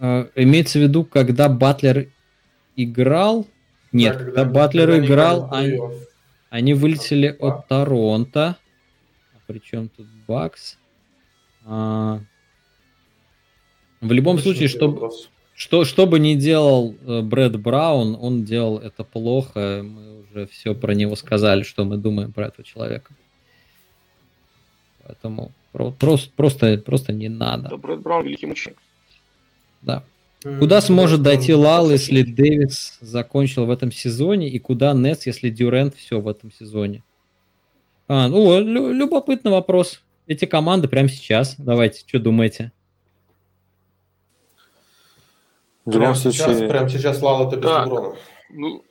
А, имеется в виду, когда Батлер играл? Нет, да, когда, когда Батлер играл, они, они вылетели а, от Торонто. А причем тут Бакс? А, в любом случае, чтобы... Вопрос. Что, что бы ни делал э, Брэд Браун, он делал это плохо. Мы уже все про него сказали, что мы думаем про этого человека. Поэтому просто, просто, просто не надо. Да, Брэд Браун великий мужчина. Да. Куда сможет дойти Лал, если Дэвидс закончил в этом сезоне, и куда Нетс, если Дюрент все в этом сезоне? А, ну, любопытный вопрос. Эти команды прямо сейчас. Давайте, что думаете? В любом случае... Сейчас, прямо сейчас Лал это без. Леброна. Ну,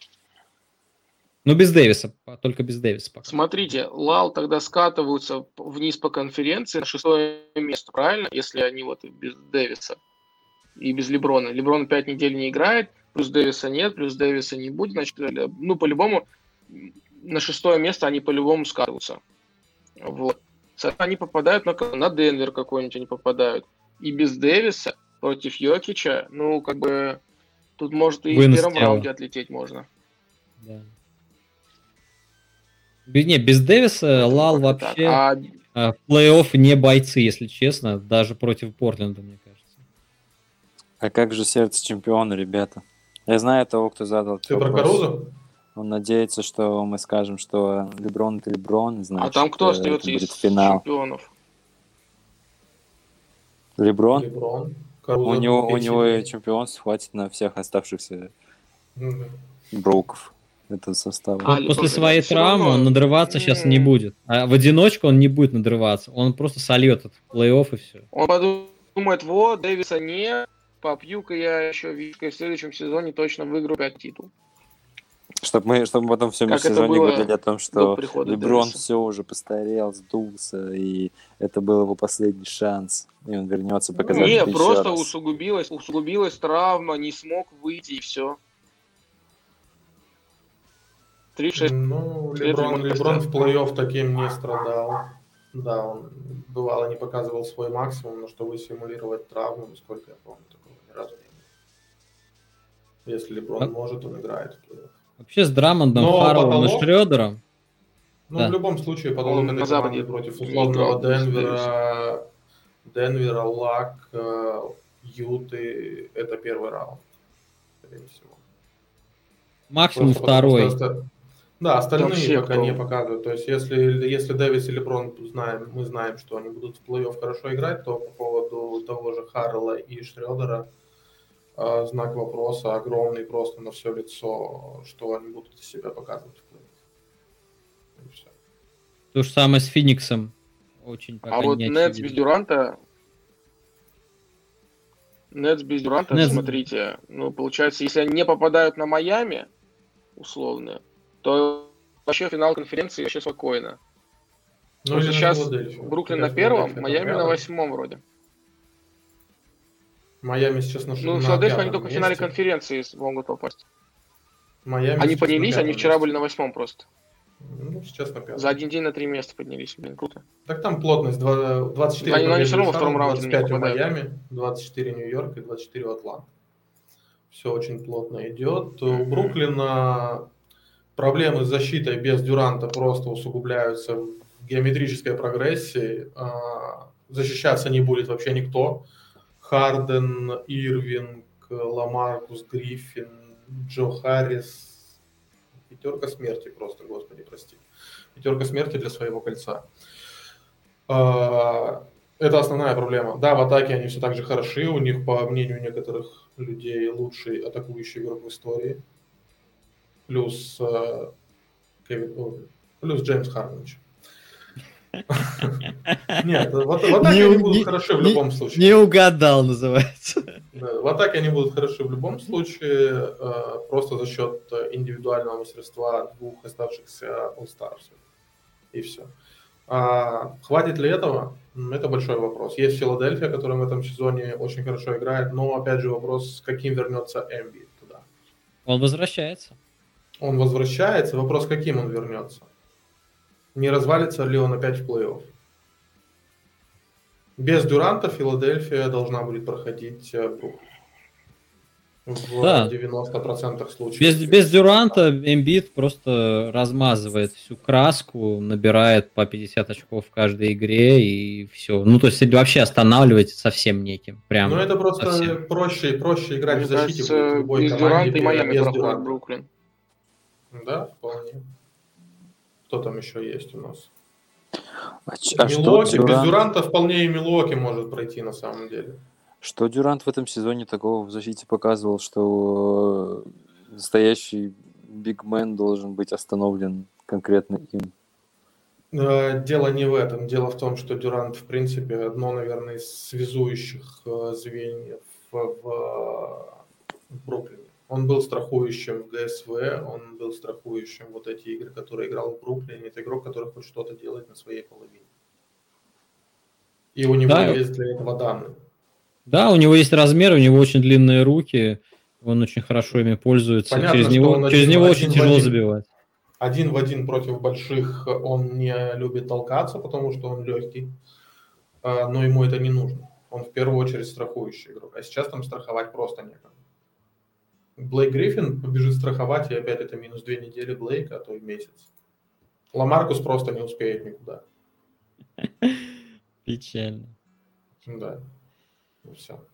ну, без Дэвиса, только без Дэвиса пока. Смотрите, Лал тогда скатываются вниз по конференции на шестое место, правильно? Если они вот без Дэвиса и без Леброна. Леброн пять недель не играет, плюс Дэвиса нет, плюс Дэвиса не будет, значит, ну, по-любому, на шестое место они по-любому скатываются. Вот. Они попадают на, на Денвер какой-нибудь, они попадают. И без Дэвиса против Йокича, ну, как бы, тут может и Вынос в первом тела. раунде отлететь можно. Да. Не, без Дэвиса Это Лал вообще а... в плей-офф не бойцы, если честно, даже против Портленда, мне кажется. А как же сердце чемпиона, ребята? Я знаю того, кто задал Ты про Карузу? Он надеется, что мы скажем, что Леброн это Леброн, значит, А там кто э, остается из финал. чемпионов? Леброн? Леброн. У него, у него чемпионств хватит на всех оставшихся mm-hmm. броков этого состава. А, после своей травмы он надрываться сейчас не будет. А в одиночку он не будет надрываться. Он просто сольет этот плей-офф и все. Он подумает, вот, Дэвиса не, попью-ка я еще в следующем сезоне точно выиграю 5 титул. Чтобы мы, чтобы мы потом всем сезоне говорили о том, что Леброн все уже постарел, сдулся, и это был его последний шанс, и он вернется показать Не, просто усугубилась, усугубилась травма, не смог выйти, и все. 3-6. Ну, Леброн, Леброн в плей-офф таким не страдал. Да, он бывало не показывал свой максимум, но чтобы симулировать травму, насколько я помню, такого ни разу не было. Если Леброн а... может, он играет в плей-офф. Вообще с Драмондом, Фарлом и Шредером. Ну, да. в любом случае, потолок этой команды против условного Денвера, Денвера, Лак, э, Юты, это первый раунд, скорее всего. Максимум просто второй. Потому, да, остальные Вообще, пока кто? не показывают. То есть, если, если Дэвис или Брон знаем, мы знаем, что они будут в плей-офф хорошо играть, то по поводу того же Харрелла и Шредера знак вопроса огромный просто на все лицо, что они будут себя показывать. То же самое с Фениксом. Очень а вот Нетс без Дюранта Нетс без Дюранта, Нетс... смотрите, ну, получается, если они не попадают на Майами, условно, то вообще финал конференции вообще спокойно. Ну, сейчас Бруклин на первом, Майами на восьмом вроде. Майами сейчас на Ну, Филадельфия они только в финале конференции могут попасть. Майами они поднялись, они вчера были на восьмом просто. Ну, сейчас на пятом. За один день на три места поднялись, блин, круто. Так там плотность два- 24 Они- они всё равно во втором раунде не 25 у попадают. Майами, 24 Нью-Йорк и 24 у Атланты. Все очень плотно идет. У Бруклина проблемы с защитой без Дюранта просто усугубляются в геометрической прогрессии. А, Защищаться не будет вообще никто. Харден, Ирвинг, Ламаркус, Гриффин, Джо Харрис. Пятерка смерти просто, господи, прости. Пятерка смерти для своего кольца. А, Это основная проблема. Да, в атаке они все так же хороши. У них, по мнению некоторых людей, лучший атакующий игрок в истории. Плюс, э, Кевин, плюс Джеймс еще. Нет, в, ат- в атаке Не они будут не- хороши в не- любом случае. Не угадал, называется. Да, в атаке они будут хороши в любом случае, э, просто за счет э, индивидуального мастерства двух оставшихся All-Stars. И все. хватит ли этого? Это большой вопрос. Есть Филадельфия, которая в этом сезоне очень хорошо играет, но опять же вопрос, с каким вернется Эмби туда. Он возвращается. Он возвращается, вопрос, каким он вернется. Не развалится ли он опять в плей-офф? Без Дюранта Филадельфия должна будет проходить э. В Да. 90% случаев. Без, без Дюранта Эмбит просто размазывает всю краску, набирает по 50 очков в каждой игре и все. Ну, то есть вообще останавливать совсем неким. Прям. Ну, это просто совсем. проще, проще играть Мне в защите кажется, любой без команде Дюранта и без- Майами без проходит Дюранта. Бруклин. Да, вполне. Кто там еще есть у нас? А, а что Милуоки. Без Дюрант, Дюранта вполне и Милуоки может пройти на самом деле. что Дюрант в этом сезоне такого в защите показывал, что э, настоящий бигмен должен быть остановлен конкретно им. Э, Дело не в этом. Дело в том, что Дюрант, в принципе, одно, наверное, из связующих э, звеньев в, в Бруклине. Он был страхующим в ГСВ, он был страхующим вот эти игры, которые играл в Бруклине. Это игрок, который хоть что-то делает на своей половине. И у него Да. есть для этого данные. Да, у него есть размер, у него очень длинные руки, он очень хорошо ими пользуется. Понятно, через что него, через один- него один очень в тяжело один. забивать. Один в один против больших он не любит толкаться, потому что он легкий, А, но ему это не нужно. Он в первую очередь страхующий игрок, а сейчас там страховать просто некому. Блейк Гриффин побежит страховать, и опять это минус две недели Блейка, а то и месяц. Ламаркус просто не успеет никуда. [LAUGHS] Печально. Да. Ну, все.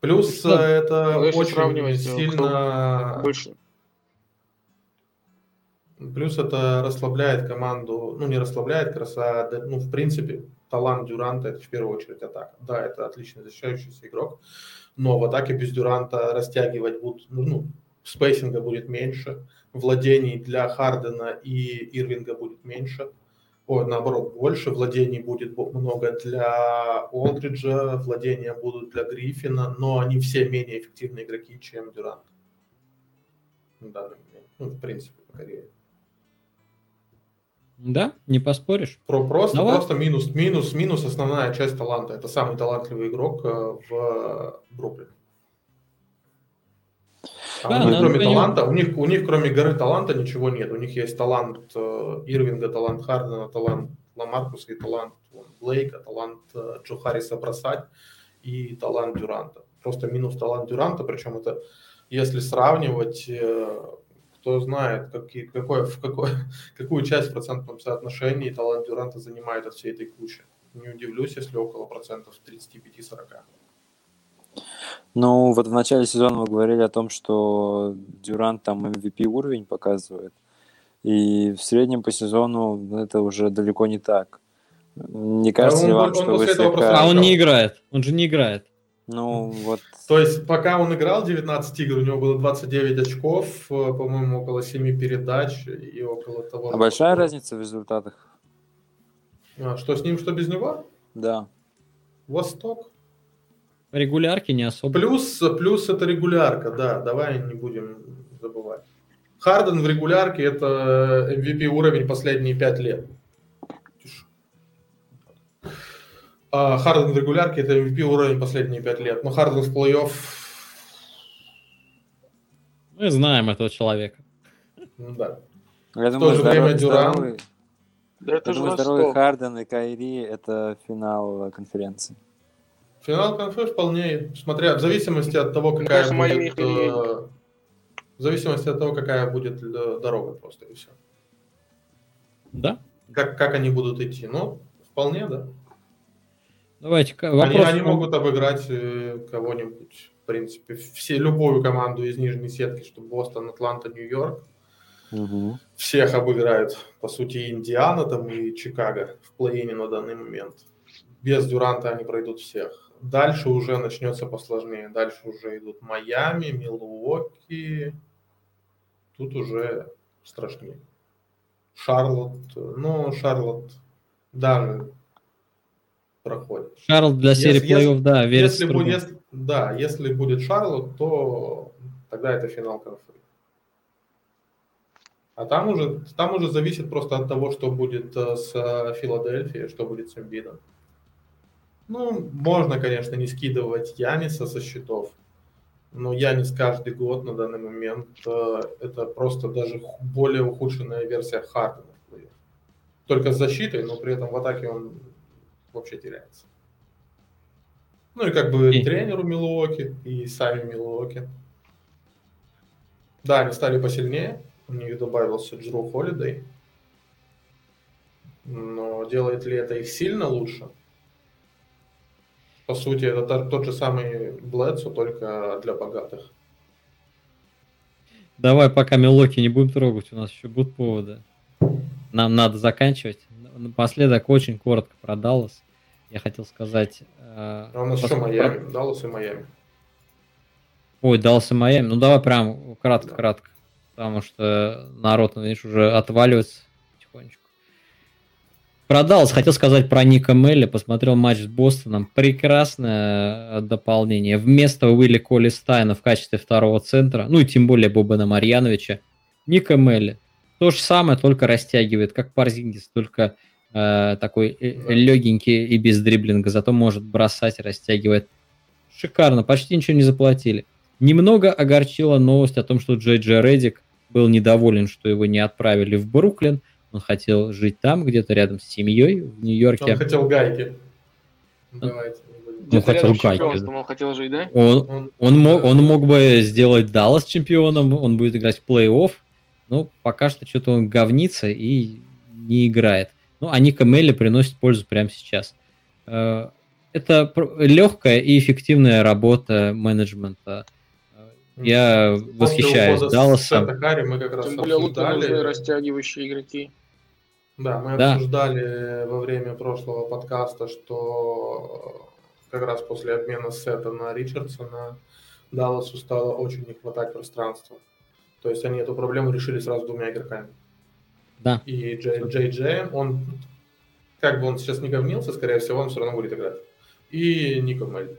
Плюс Ну, э, это Ну, очень сравнивать, сильно... Больше. Плюс это расслабляет команду, ну не расслабляет, а, да, ну в принципе талант Дюранта это в первую очередь атака. Да, это отличный защищающийся игрок, но в атаке без Дюранта растягивать будут, ну, ну спейсинга будет меньше, владений для Хардена и Ирвинга будет меньше, ой, наоборот, больше, владений будет много для Олдриджа, владения будут для Гриффина, но они все менее эффективные игроки, чем Дюрант. Момент. Ну, в принципе, по карьере. Да, не поспоришь. Про, просто, Давай. просто минус, минус, минус основная часть таланта. Это самый талантливый игрок э, в Бруклине. А Да, у них, кроме понимать. таланта, у них, у них кроме горы таланта ничего нет. У них есть талант э, Ирвинга, талант Хардена, талант Ламаркуса и талант Блейка, талант э, Джо Харриса бросать и талант Дюранта. Просто минус талант Дюранта, причем это, если сравнивать, э, кто знает, какие, какой, в какой, [LAUGHS] какую часть в процентном соотношении талант Дюранта занимает от всей этой кучи. Не удивлюсь, если около процентов 35-40. Ну, вот в начале сезона вы говорили о том, что Дюрант там MVP уровень показывает. И в среднем по сезону это уже далеко не так. Не кажется он ли вам, он что вы после этого слегка... А он не играет. Он же не играет. Ну, вот... То есть, пока он играл 19 игр, у него было 29 очков, э, по-моему, около 7 передач и около того. А большая разница в результатах? А, что с ним, что без него? Да. Восток. Регулярки не особо. Плюс, плюс это регулярка, да, давай не будем забывать. Харден в регулярке это MVP уровень последние 5 лет. Харден в регулярке это MVP уровень последние 5 лет. Но Харден в плей-офф, Мы знаем этого человека. ну да. Я В то думаю, же время здоровый, Дюран. здоровый, Да я это же думаю, здоровый. Харден и Кайри – это финал конференции. Финал конфы вполне, смотря в зависимости от того, какая будет, э, в зависимости от того, какая будет э, дорога просто и все. Да? Как, как они будут идти. Ну, вполне, да. Давайте к- Они, вопрос. они могут обыграть э, кого-нибудь, в принципе, все, любую команду из нижней сетки, что Бостон, Атланта, Нью-Йорк. Мгм. Всех обыграют, по сути, и Индиана там и Чикаго в плей-ине на данный момент. Без Дюранта они пройдут всех. Дальше уже начнется посложнее. Дальше уже идут Майами, Милуоки. Тут уже страшнее. Шарлотт. Ну, Шарлотт даже проходит. Шарл для серии если- плей-офф, да, верится Если, будет, если- да, если будет Шарлотт, то тогда это финал конфы. А там уже, там уже зависит просто от того, что будет э, с э, Филадельфией, что будет с Эмбидом. Ну, можно, конечно, не скидывать Яниса со счетов, но Янис каждый год на данный момент э, это просто даже более ухудшенная версия Хардена. Только с защитой, но при этом в атаке он вообще теряется. Ну и как бы И- тренеру Милуоки и сами Милуоки. Да, они стали посильнее. У них добавился Джру Холидей. Но делает ли это их сильно лучше? По сути, это тот же самый Блэдсо, только для богатых. Давай, пока Милоки не будем трогать, у нас еще будут поводы. Нам надо заканчивать. Напоследок очень коротко про Даллас. Я хотел сказать... А у нас еще Майами, Даллас и Майами. Ой, Даллас и Майами. Ну давай прям кратко-кратко. Потому что народ, видишь, уже отваливается потихонечку. Про Даллас хотел сказать про Ника Мелли. Посмотрел матч с Бостоном. Прекрасное э, дополнение. Вместо Уилли Коли Стайна в качестве второго центра, ну и тем более Бобана Марьяновича, Ника Мелли. То же самое, только растягивает, как Парзингис, только э, такой Да. легенький и без дриблинга, зато может бросать, растягивает. Шикарно, почти ничего не заплатили. Немного огорчила новость о том, что Джей Джей Реддик был недоволен, что его не отправили в Бруклин. Он хотел жить там, где-то рядом с семьей, в Нью-Йорке. Он хотел гайки. Давайте. будем. Ну, Где-то хотел гайки, он хотел жить, да? Он, Он, он, мог, он мог бы сделать Даллас чемпионом, он будет играть в плей-офф, но пока что что-то он говнится и не играет. Ну, а Ника Мелли приносит пользу прямо сейчас. Э, Это легкая и эффективная работа менеджмента. Я После восхищаюсь Далласом. Сета Карри мы как раз Тем более обсуждали. растягивающие игроки. Да, мы Да. обсуждали во время прошлого подкаста, что как раз после обмена Сета на Ричардсона Далласу стало очень не хватать пространства. То есть они эту проблему решили сразу двумя игроками. Да. И Джей Джей, Джей, он, как бы он сейчас не говнился, скорее всего, он все равно будет играть. И Нико Мелли.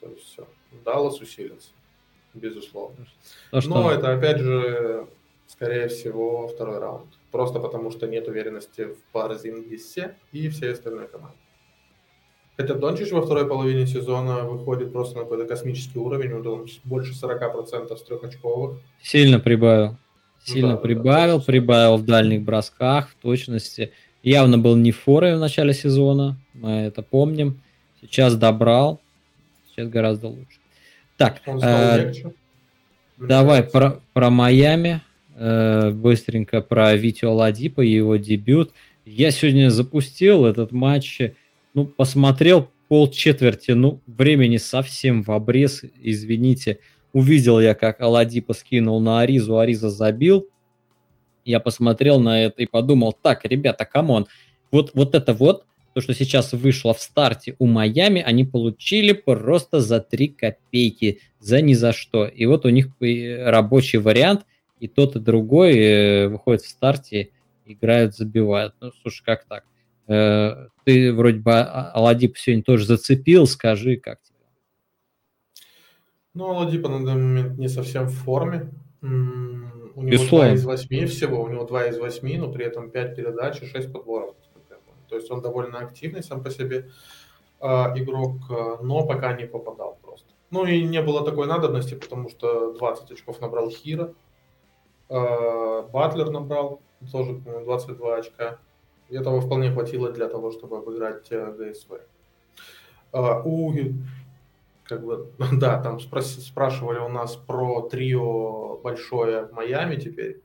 То есть все. Даллас усилится. Безусловно. То, что- Но это, опять же, скорее всего, второй раунд. Просто потому, что нет уверенности в Парзингисе и всей остальной команде. Хотя Дончич во второй половине сезона выходит просто на какой-то космический уровень, там больше 40% с трехочковых. Сильно прибавил. Сильно Да, прибавил, да. прибавил в дальних бросках, в точности. Явно был не форой в начале сезона, мы это помним. Сейчас добрал, сейчас гораздо лучше. Так, э, давай про, про Майами, э, быстренько про Витю Ладипа и его дебют. Я сегодня запустил этот матч, ну, посмотрел пол четверти, ну, времени совсем в обрез, извините. Увидел я, как Аладипа скинул на Аризу, Ариза забил. Я посмотрел на это и подумал, так, ребята, come on, вот, вот это вот, то, что сейчас вышло в старте у Майами, они получили просто за 3 копейки, за ни за что. И вот у них рабочий вариант, и тот, и другой э, выходит в старте, играют, забивают. Ну, слушай, как так? Э, Ты вроде бы А- Оладипо сегодня тоже зацепил, скажи, как тебе? Ну, Оладипо на данный момент не совсем в форме. У него Безусловно. 2 из 8 всего, у него 2 из 8, но при этом 5 передач и 6 подборов. То есть он довольно активный сам по себе а, игрок, а, но пока не попадал просто. Ну и не было такой надобности, потому что 20 очков набрал Хира. Э, Батлер набрал тоже, по 22 очка. И этого вполне хватило для того, чтобы обыграть э, ГСВ. Э, у, как бы, [LAUGHS] да, там спрос, спрашивали у нас про трио большое в Майами теперь.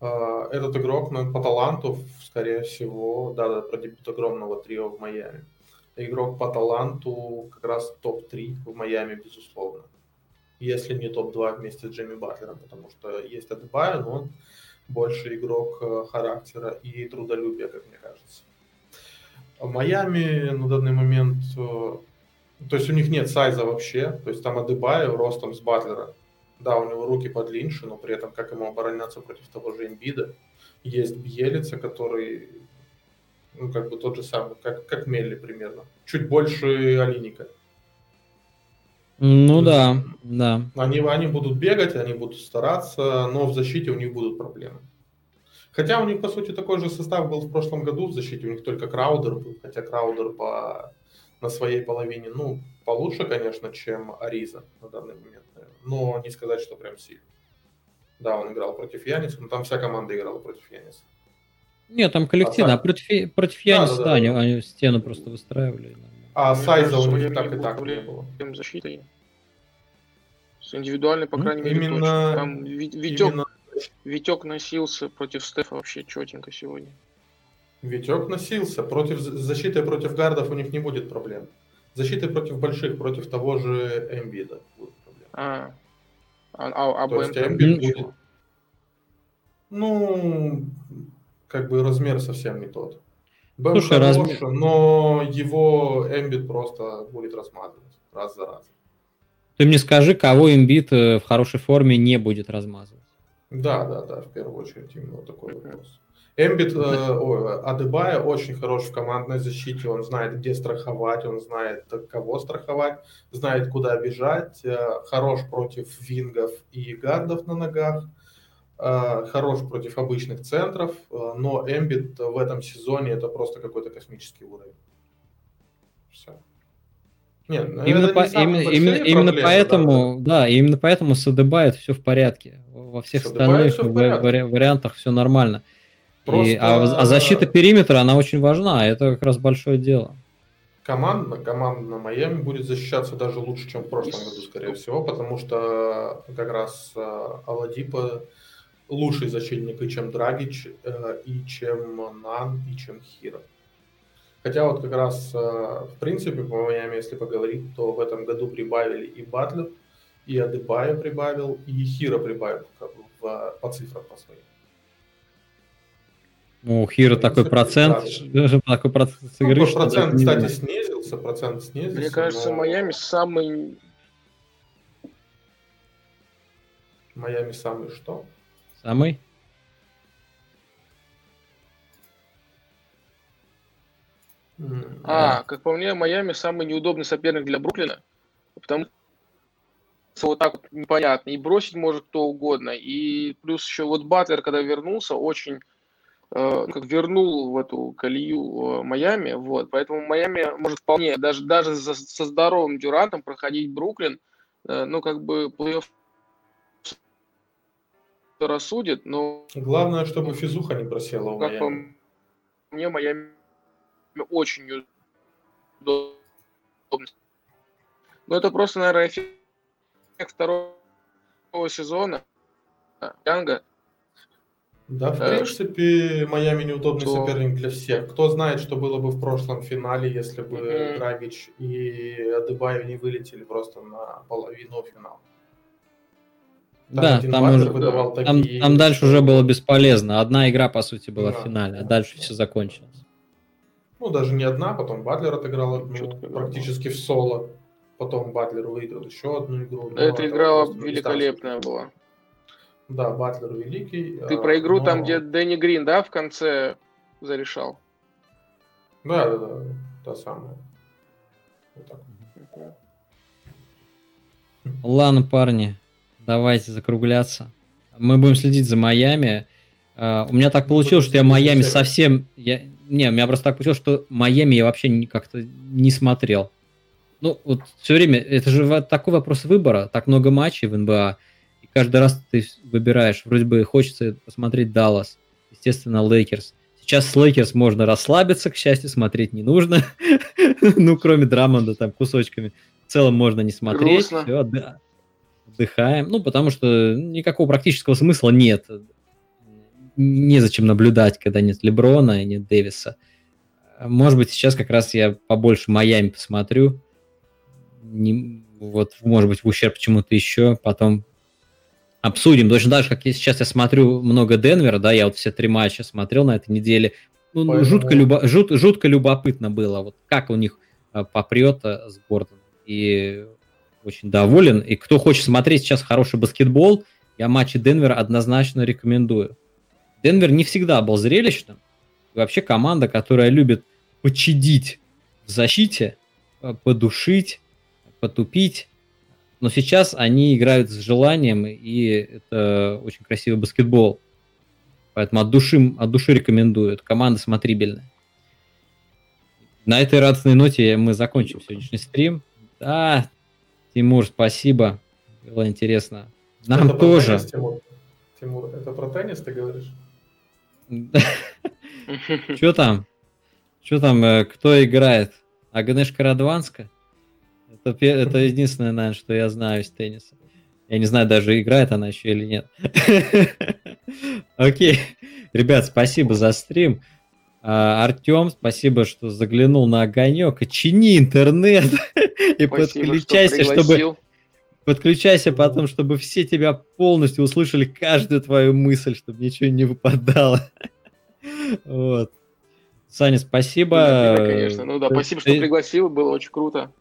Этот игрок ну, по таланту, скорее всего, да, да, про дебют огромного трио в Майами. Игрок по таланту как раз топ-3 в Майами, безусловно если не топ-2 вместе с Джейми Батлером, потому что есть Адебайо, но он больше игрок э, характера и трудолюбия, как мне кажется. В Майами на данный момент, э, то есть у них нет сайза вообще, то есть там Адебайо ростом с Батлера. Да, у него руки подлиннее, но при этом как ему обороняться против того же Эмбида. Есть Бьелица, который ну, как бы тот же самый, как, как Мелли примерно. Чуть больше Алиника. Ну да, да. Они, они будут бегать, они будут стараться, но в защите у них будут проблемы. Хотя у них, по сути, такой же состав был в прошлом году в защите, у них только Краудер был, хотя Краудер по, на своей половине, ну, получше, конечно, чем Ариза на данный момент, но не сказать, что прям сильно. Да, он играл против Яниса, но там вся команда играла против Яниса. Нет, там коллективно, а, а против, против Яниса, да, да, да, они, они стену просто выстраивали. А сайза у них так и так не было. Защитой. С индивидуальной, по крайней мере, именно... точно. Там Витек, именно... Витек носился против Стефа вообще четенько сегодня. Витек носился. Против защиты против гардов у них не будет проблем. Защиты против больших, против того же Эмбида будут проблемы. А, а, а, а То есть Эмбид будет... Ну, как бы размер совсем не тот. Бэм Слушай, хорош, размер... но его Эмбит просто будет размазывать раз за разом. Ты мне скажи, кого имбит э, в хорошей форме не будет размазывать. Да, да, да, в первую очередь именно такой вопрос. Эмбит, э, Адебая очень хорош в командной защите, он знает, где страховать, он знает, кого страховать, знает, куда бежать, э, хорош против вингов и гардов на ногах, Э, хорош против обычных центров, э, но Эмбит в этом сезоне это просто какой-то космический уровень. Все. Нет, ну, именно, по, именно, именно, именно поэтому, да, да, именно поэтому с Адебайт все в порядке. Во всех остальных вари- вариантах все нормально. Просто... И, а, а защита периметра, она очень важна, это как раз большое дело. Команда, команда на Майами будет защищаться даже лучше, чем в прошлом году, скорее всего, потому что как раз э, Аладипа лучший защитник и чем Драгич, э, и чем Нан, и чем Хира. Хотя вот как раз, э, в принципе, по Майами, если поговорить, то в этом году прибавили и Батлер, и Адебая прибавил, и Хира прибавил как бы, по цифрам по своим. Ну, Хира такой процент, [LAUGHS] такой процент игры, ну, процент, кстати, снизился, процент снизился. Мне кажется, но... Майами самый... Майами самый что? Самый? А, как по мне, Майами самый неудобный соперник для Бруклина, потому что вот так вот непонятно, и бросить может кто угодно, и плюс еще вот Батлер, когда вернулся, очень как вернул в эту колею э, Майами, вот, поэтому Майами может вполне, даже, даже за, со здоровым Дюрантом проходить Бруклин, э, ну, как бы плей-офф рассудит, но... Главное, чтобы физуха не просела у как Майами. По мне, Майами очень удобно. Но это просто, наверное, эффект второго сезона Янга. Да, в э, принципе, Майами неудобный что... соперник для всех. Кто знает, что было бы в прошлом финале, если бы mm-hmm. Драгич и Адебаев не вылетели просто на половину финала. Да, там, уже, там, такие... там дальше уже было бесполезно. Одна игра, по сути, была да. в финале, а дальше все закончилось. Ну, даже не одна, потом Батлер отыграл одну, практически в соло. Потом Батлер выиграл еще одну игру. Ну, Эта игра великолепная была. Да, Батлер великий. Ты про игру но... там, где Дэнни Грин, да, в конце зарешал? Да, да, да, та самая. Вот так. Ладно, парни, давайте закругляться. Мы будем следить за Майами. Э, у меня так получилось, что я Майами совсем... Я... Не, у меня просто так получилось, что Майами я вообще как-то не смотрел. Ну, вот все время, это же такой вопрос выбора, так много матчей в НБА. Каждый раз ты выбираешь, вроде бы хочется посмотреть Даллас, естественно, Лейкерс. Сейчас с Лейкерс можно расслабиться, к счастью, смотреть не нужно. [LAUGHS] ну, кроме Драмонда, там, кусочками. В целом можно не смотреть. Все, отдыхаем. Ну, потому что никакого практического смысла нет. Незачем наблюдать, когда нет Леброна и нет Дэвиса. Может быть, сейчас как раз я побольше Майами посмотрю. Не, вот, может быть, в ущерб чему-то еще. Потом обсудим. Точно так же, как я сейчас я смотрю много Денвера, да, я вот все три матча смотрел на этой неделе. Ну, ну Поэтому... жутко, любо, жут, жутко любопытно было, вот как у них а, попрет а, с Гордоном. И очень доволен. И кто хочет смотреть сейчас хороший баскетбол, я матчи Денвера однозначно рекомендую. Денвер не всегда был зрелищным. И вообще команда, которая любит почадить в защите, а, подушить, потупить, но сейчас они играют с желанием, и это очень красивый баскетбол. Поэтому от души, от души рекомендую. Это команда смотрибельная. На этой радостной ноте мы закончим сегодняшний стрим. Да, Тимур, спасибо. Было интересно. Нам это тоже. Теннис, Тимур? Тимур, это про теннис ты говоришь? [LAUGHS] Что там? Что там, э, кто играет? Агнешка Радванска? Это, это единственное, наверное, что я знаю из тенниса. Я не знаю, даже играет она еще или нет. [LAUGHS] Окей. Ребят, спасибо за стрим. А, Артем, спасибо, что заглянул на огонек. Чини интернет [LAUGHS] и подключайся, чтобы... Подключайся потом, чтобы все тебя полностью услышали, каждую твою мысль, чтобы ничего не выпадало. [LAUGHS] Вот. Саня, спасибо. конечно. Ну да, спасибо, что пригласил, было очень круто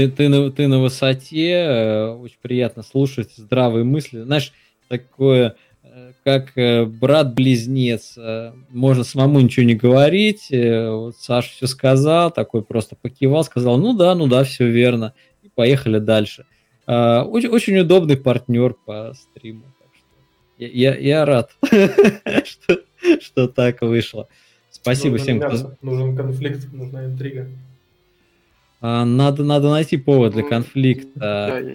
ты, ты, на, ты на высоте, э, очень приятно слушать здравые мысли. Знаешь, такое, э, как э, брат-близнец, можно самому ничего не говорить. Вот Саша все сказал, такой просто покивал, сказал, ну да, ну да, все верно. И поехали дальше. Очень, очень удобный партнер по стриму. Я, я, я рад, [LAUGHS] что, что так вышло. Спасибо всем, кто... Нужен конфликт, нужна интрига. А, надо, надо найти повод для конфликта.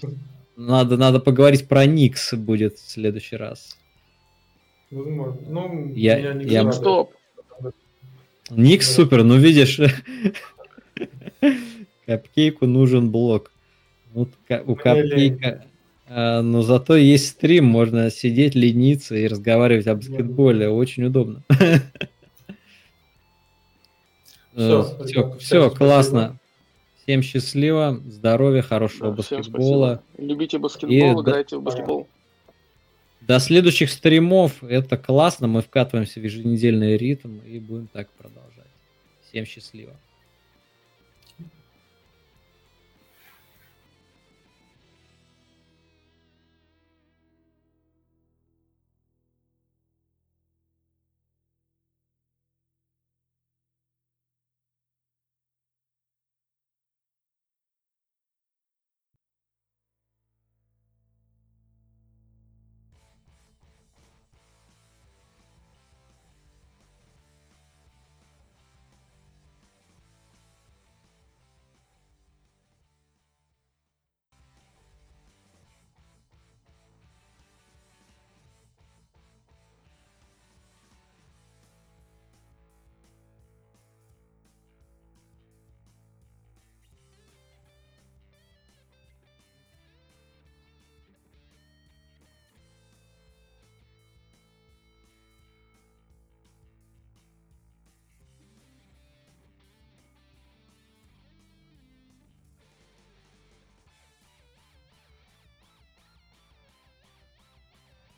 Надо, надо поговорить про Никс будет в следующий раз. Возможно. Ну, я, я, я... Ну, стоп. Никс супер, ну видишь, Капкейку нужен блок. Ну, у Капкейка... А, но зато есть стрим, можно сидеть, лениться и разговаривать об баскетболе. Очень удобно. Все, все, все классно. Всем счастливо, здоровья, хорошего да, баскетбола. Любите баскетбол, и играйте до... в баскетбол. До следующих стримов. Это классно. Мы вкатываемся в еженедельный ритм и будем так продолжать. Всем счастливо.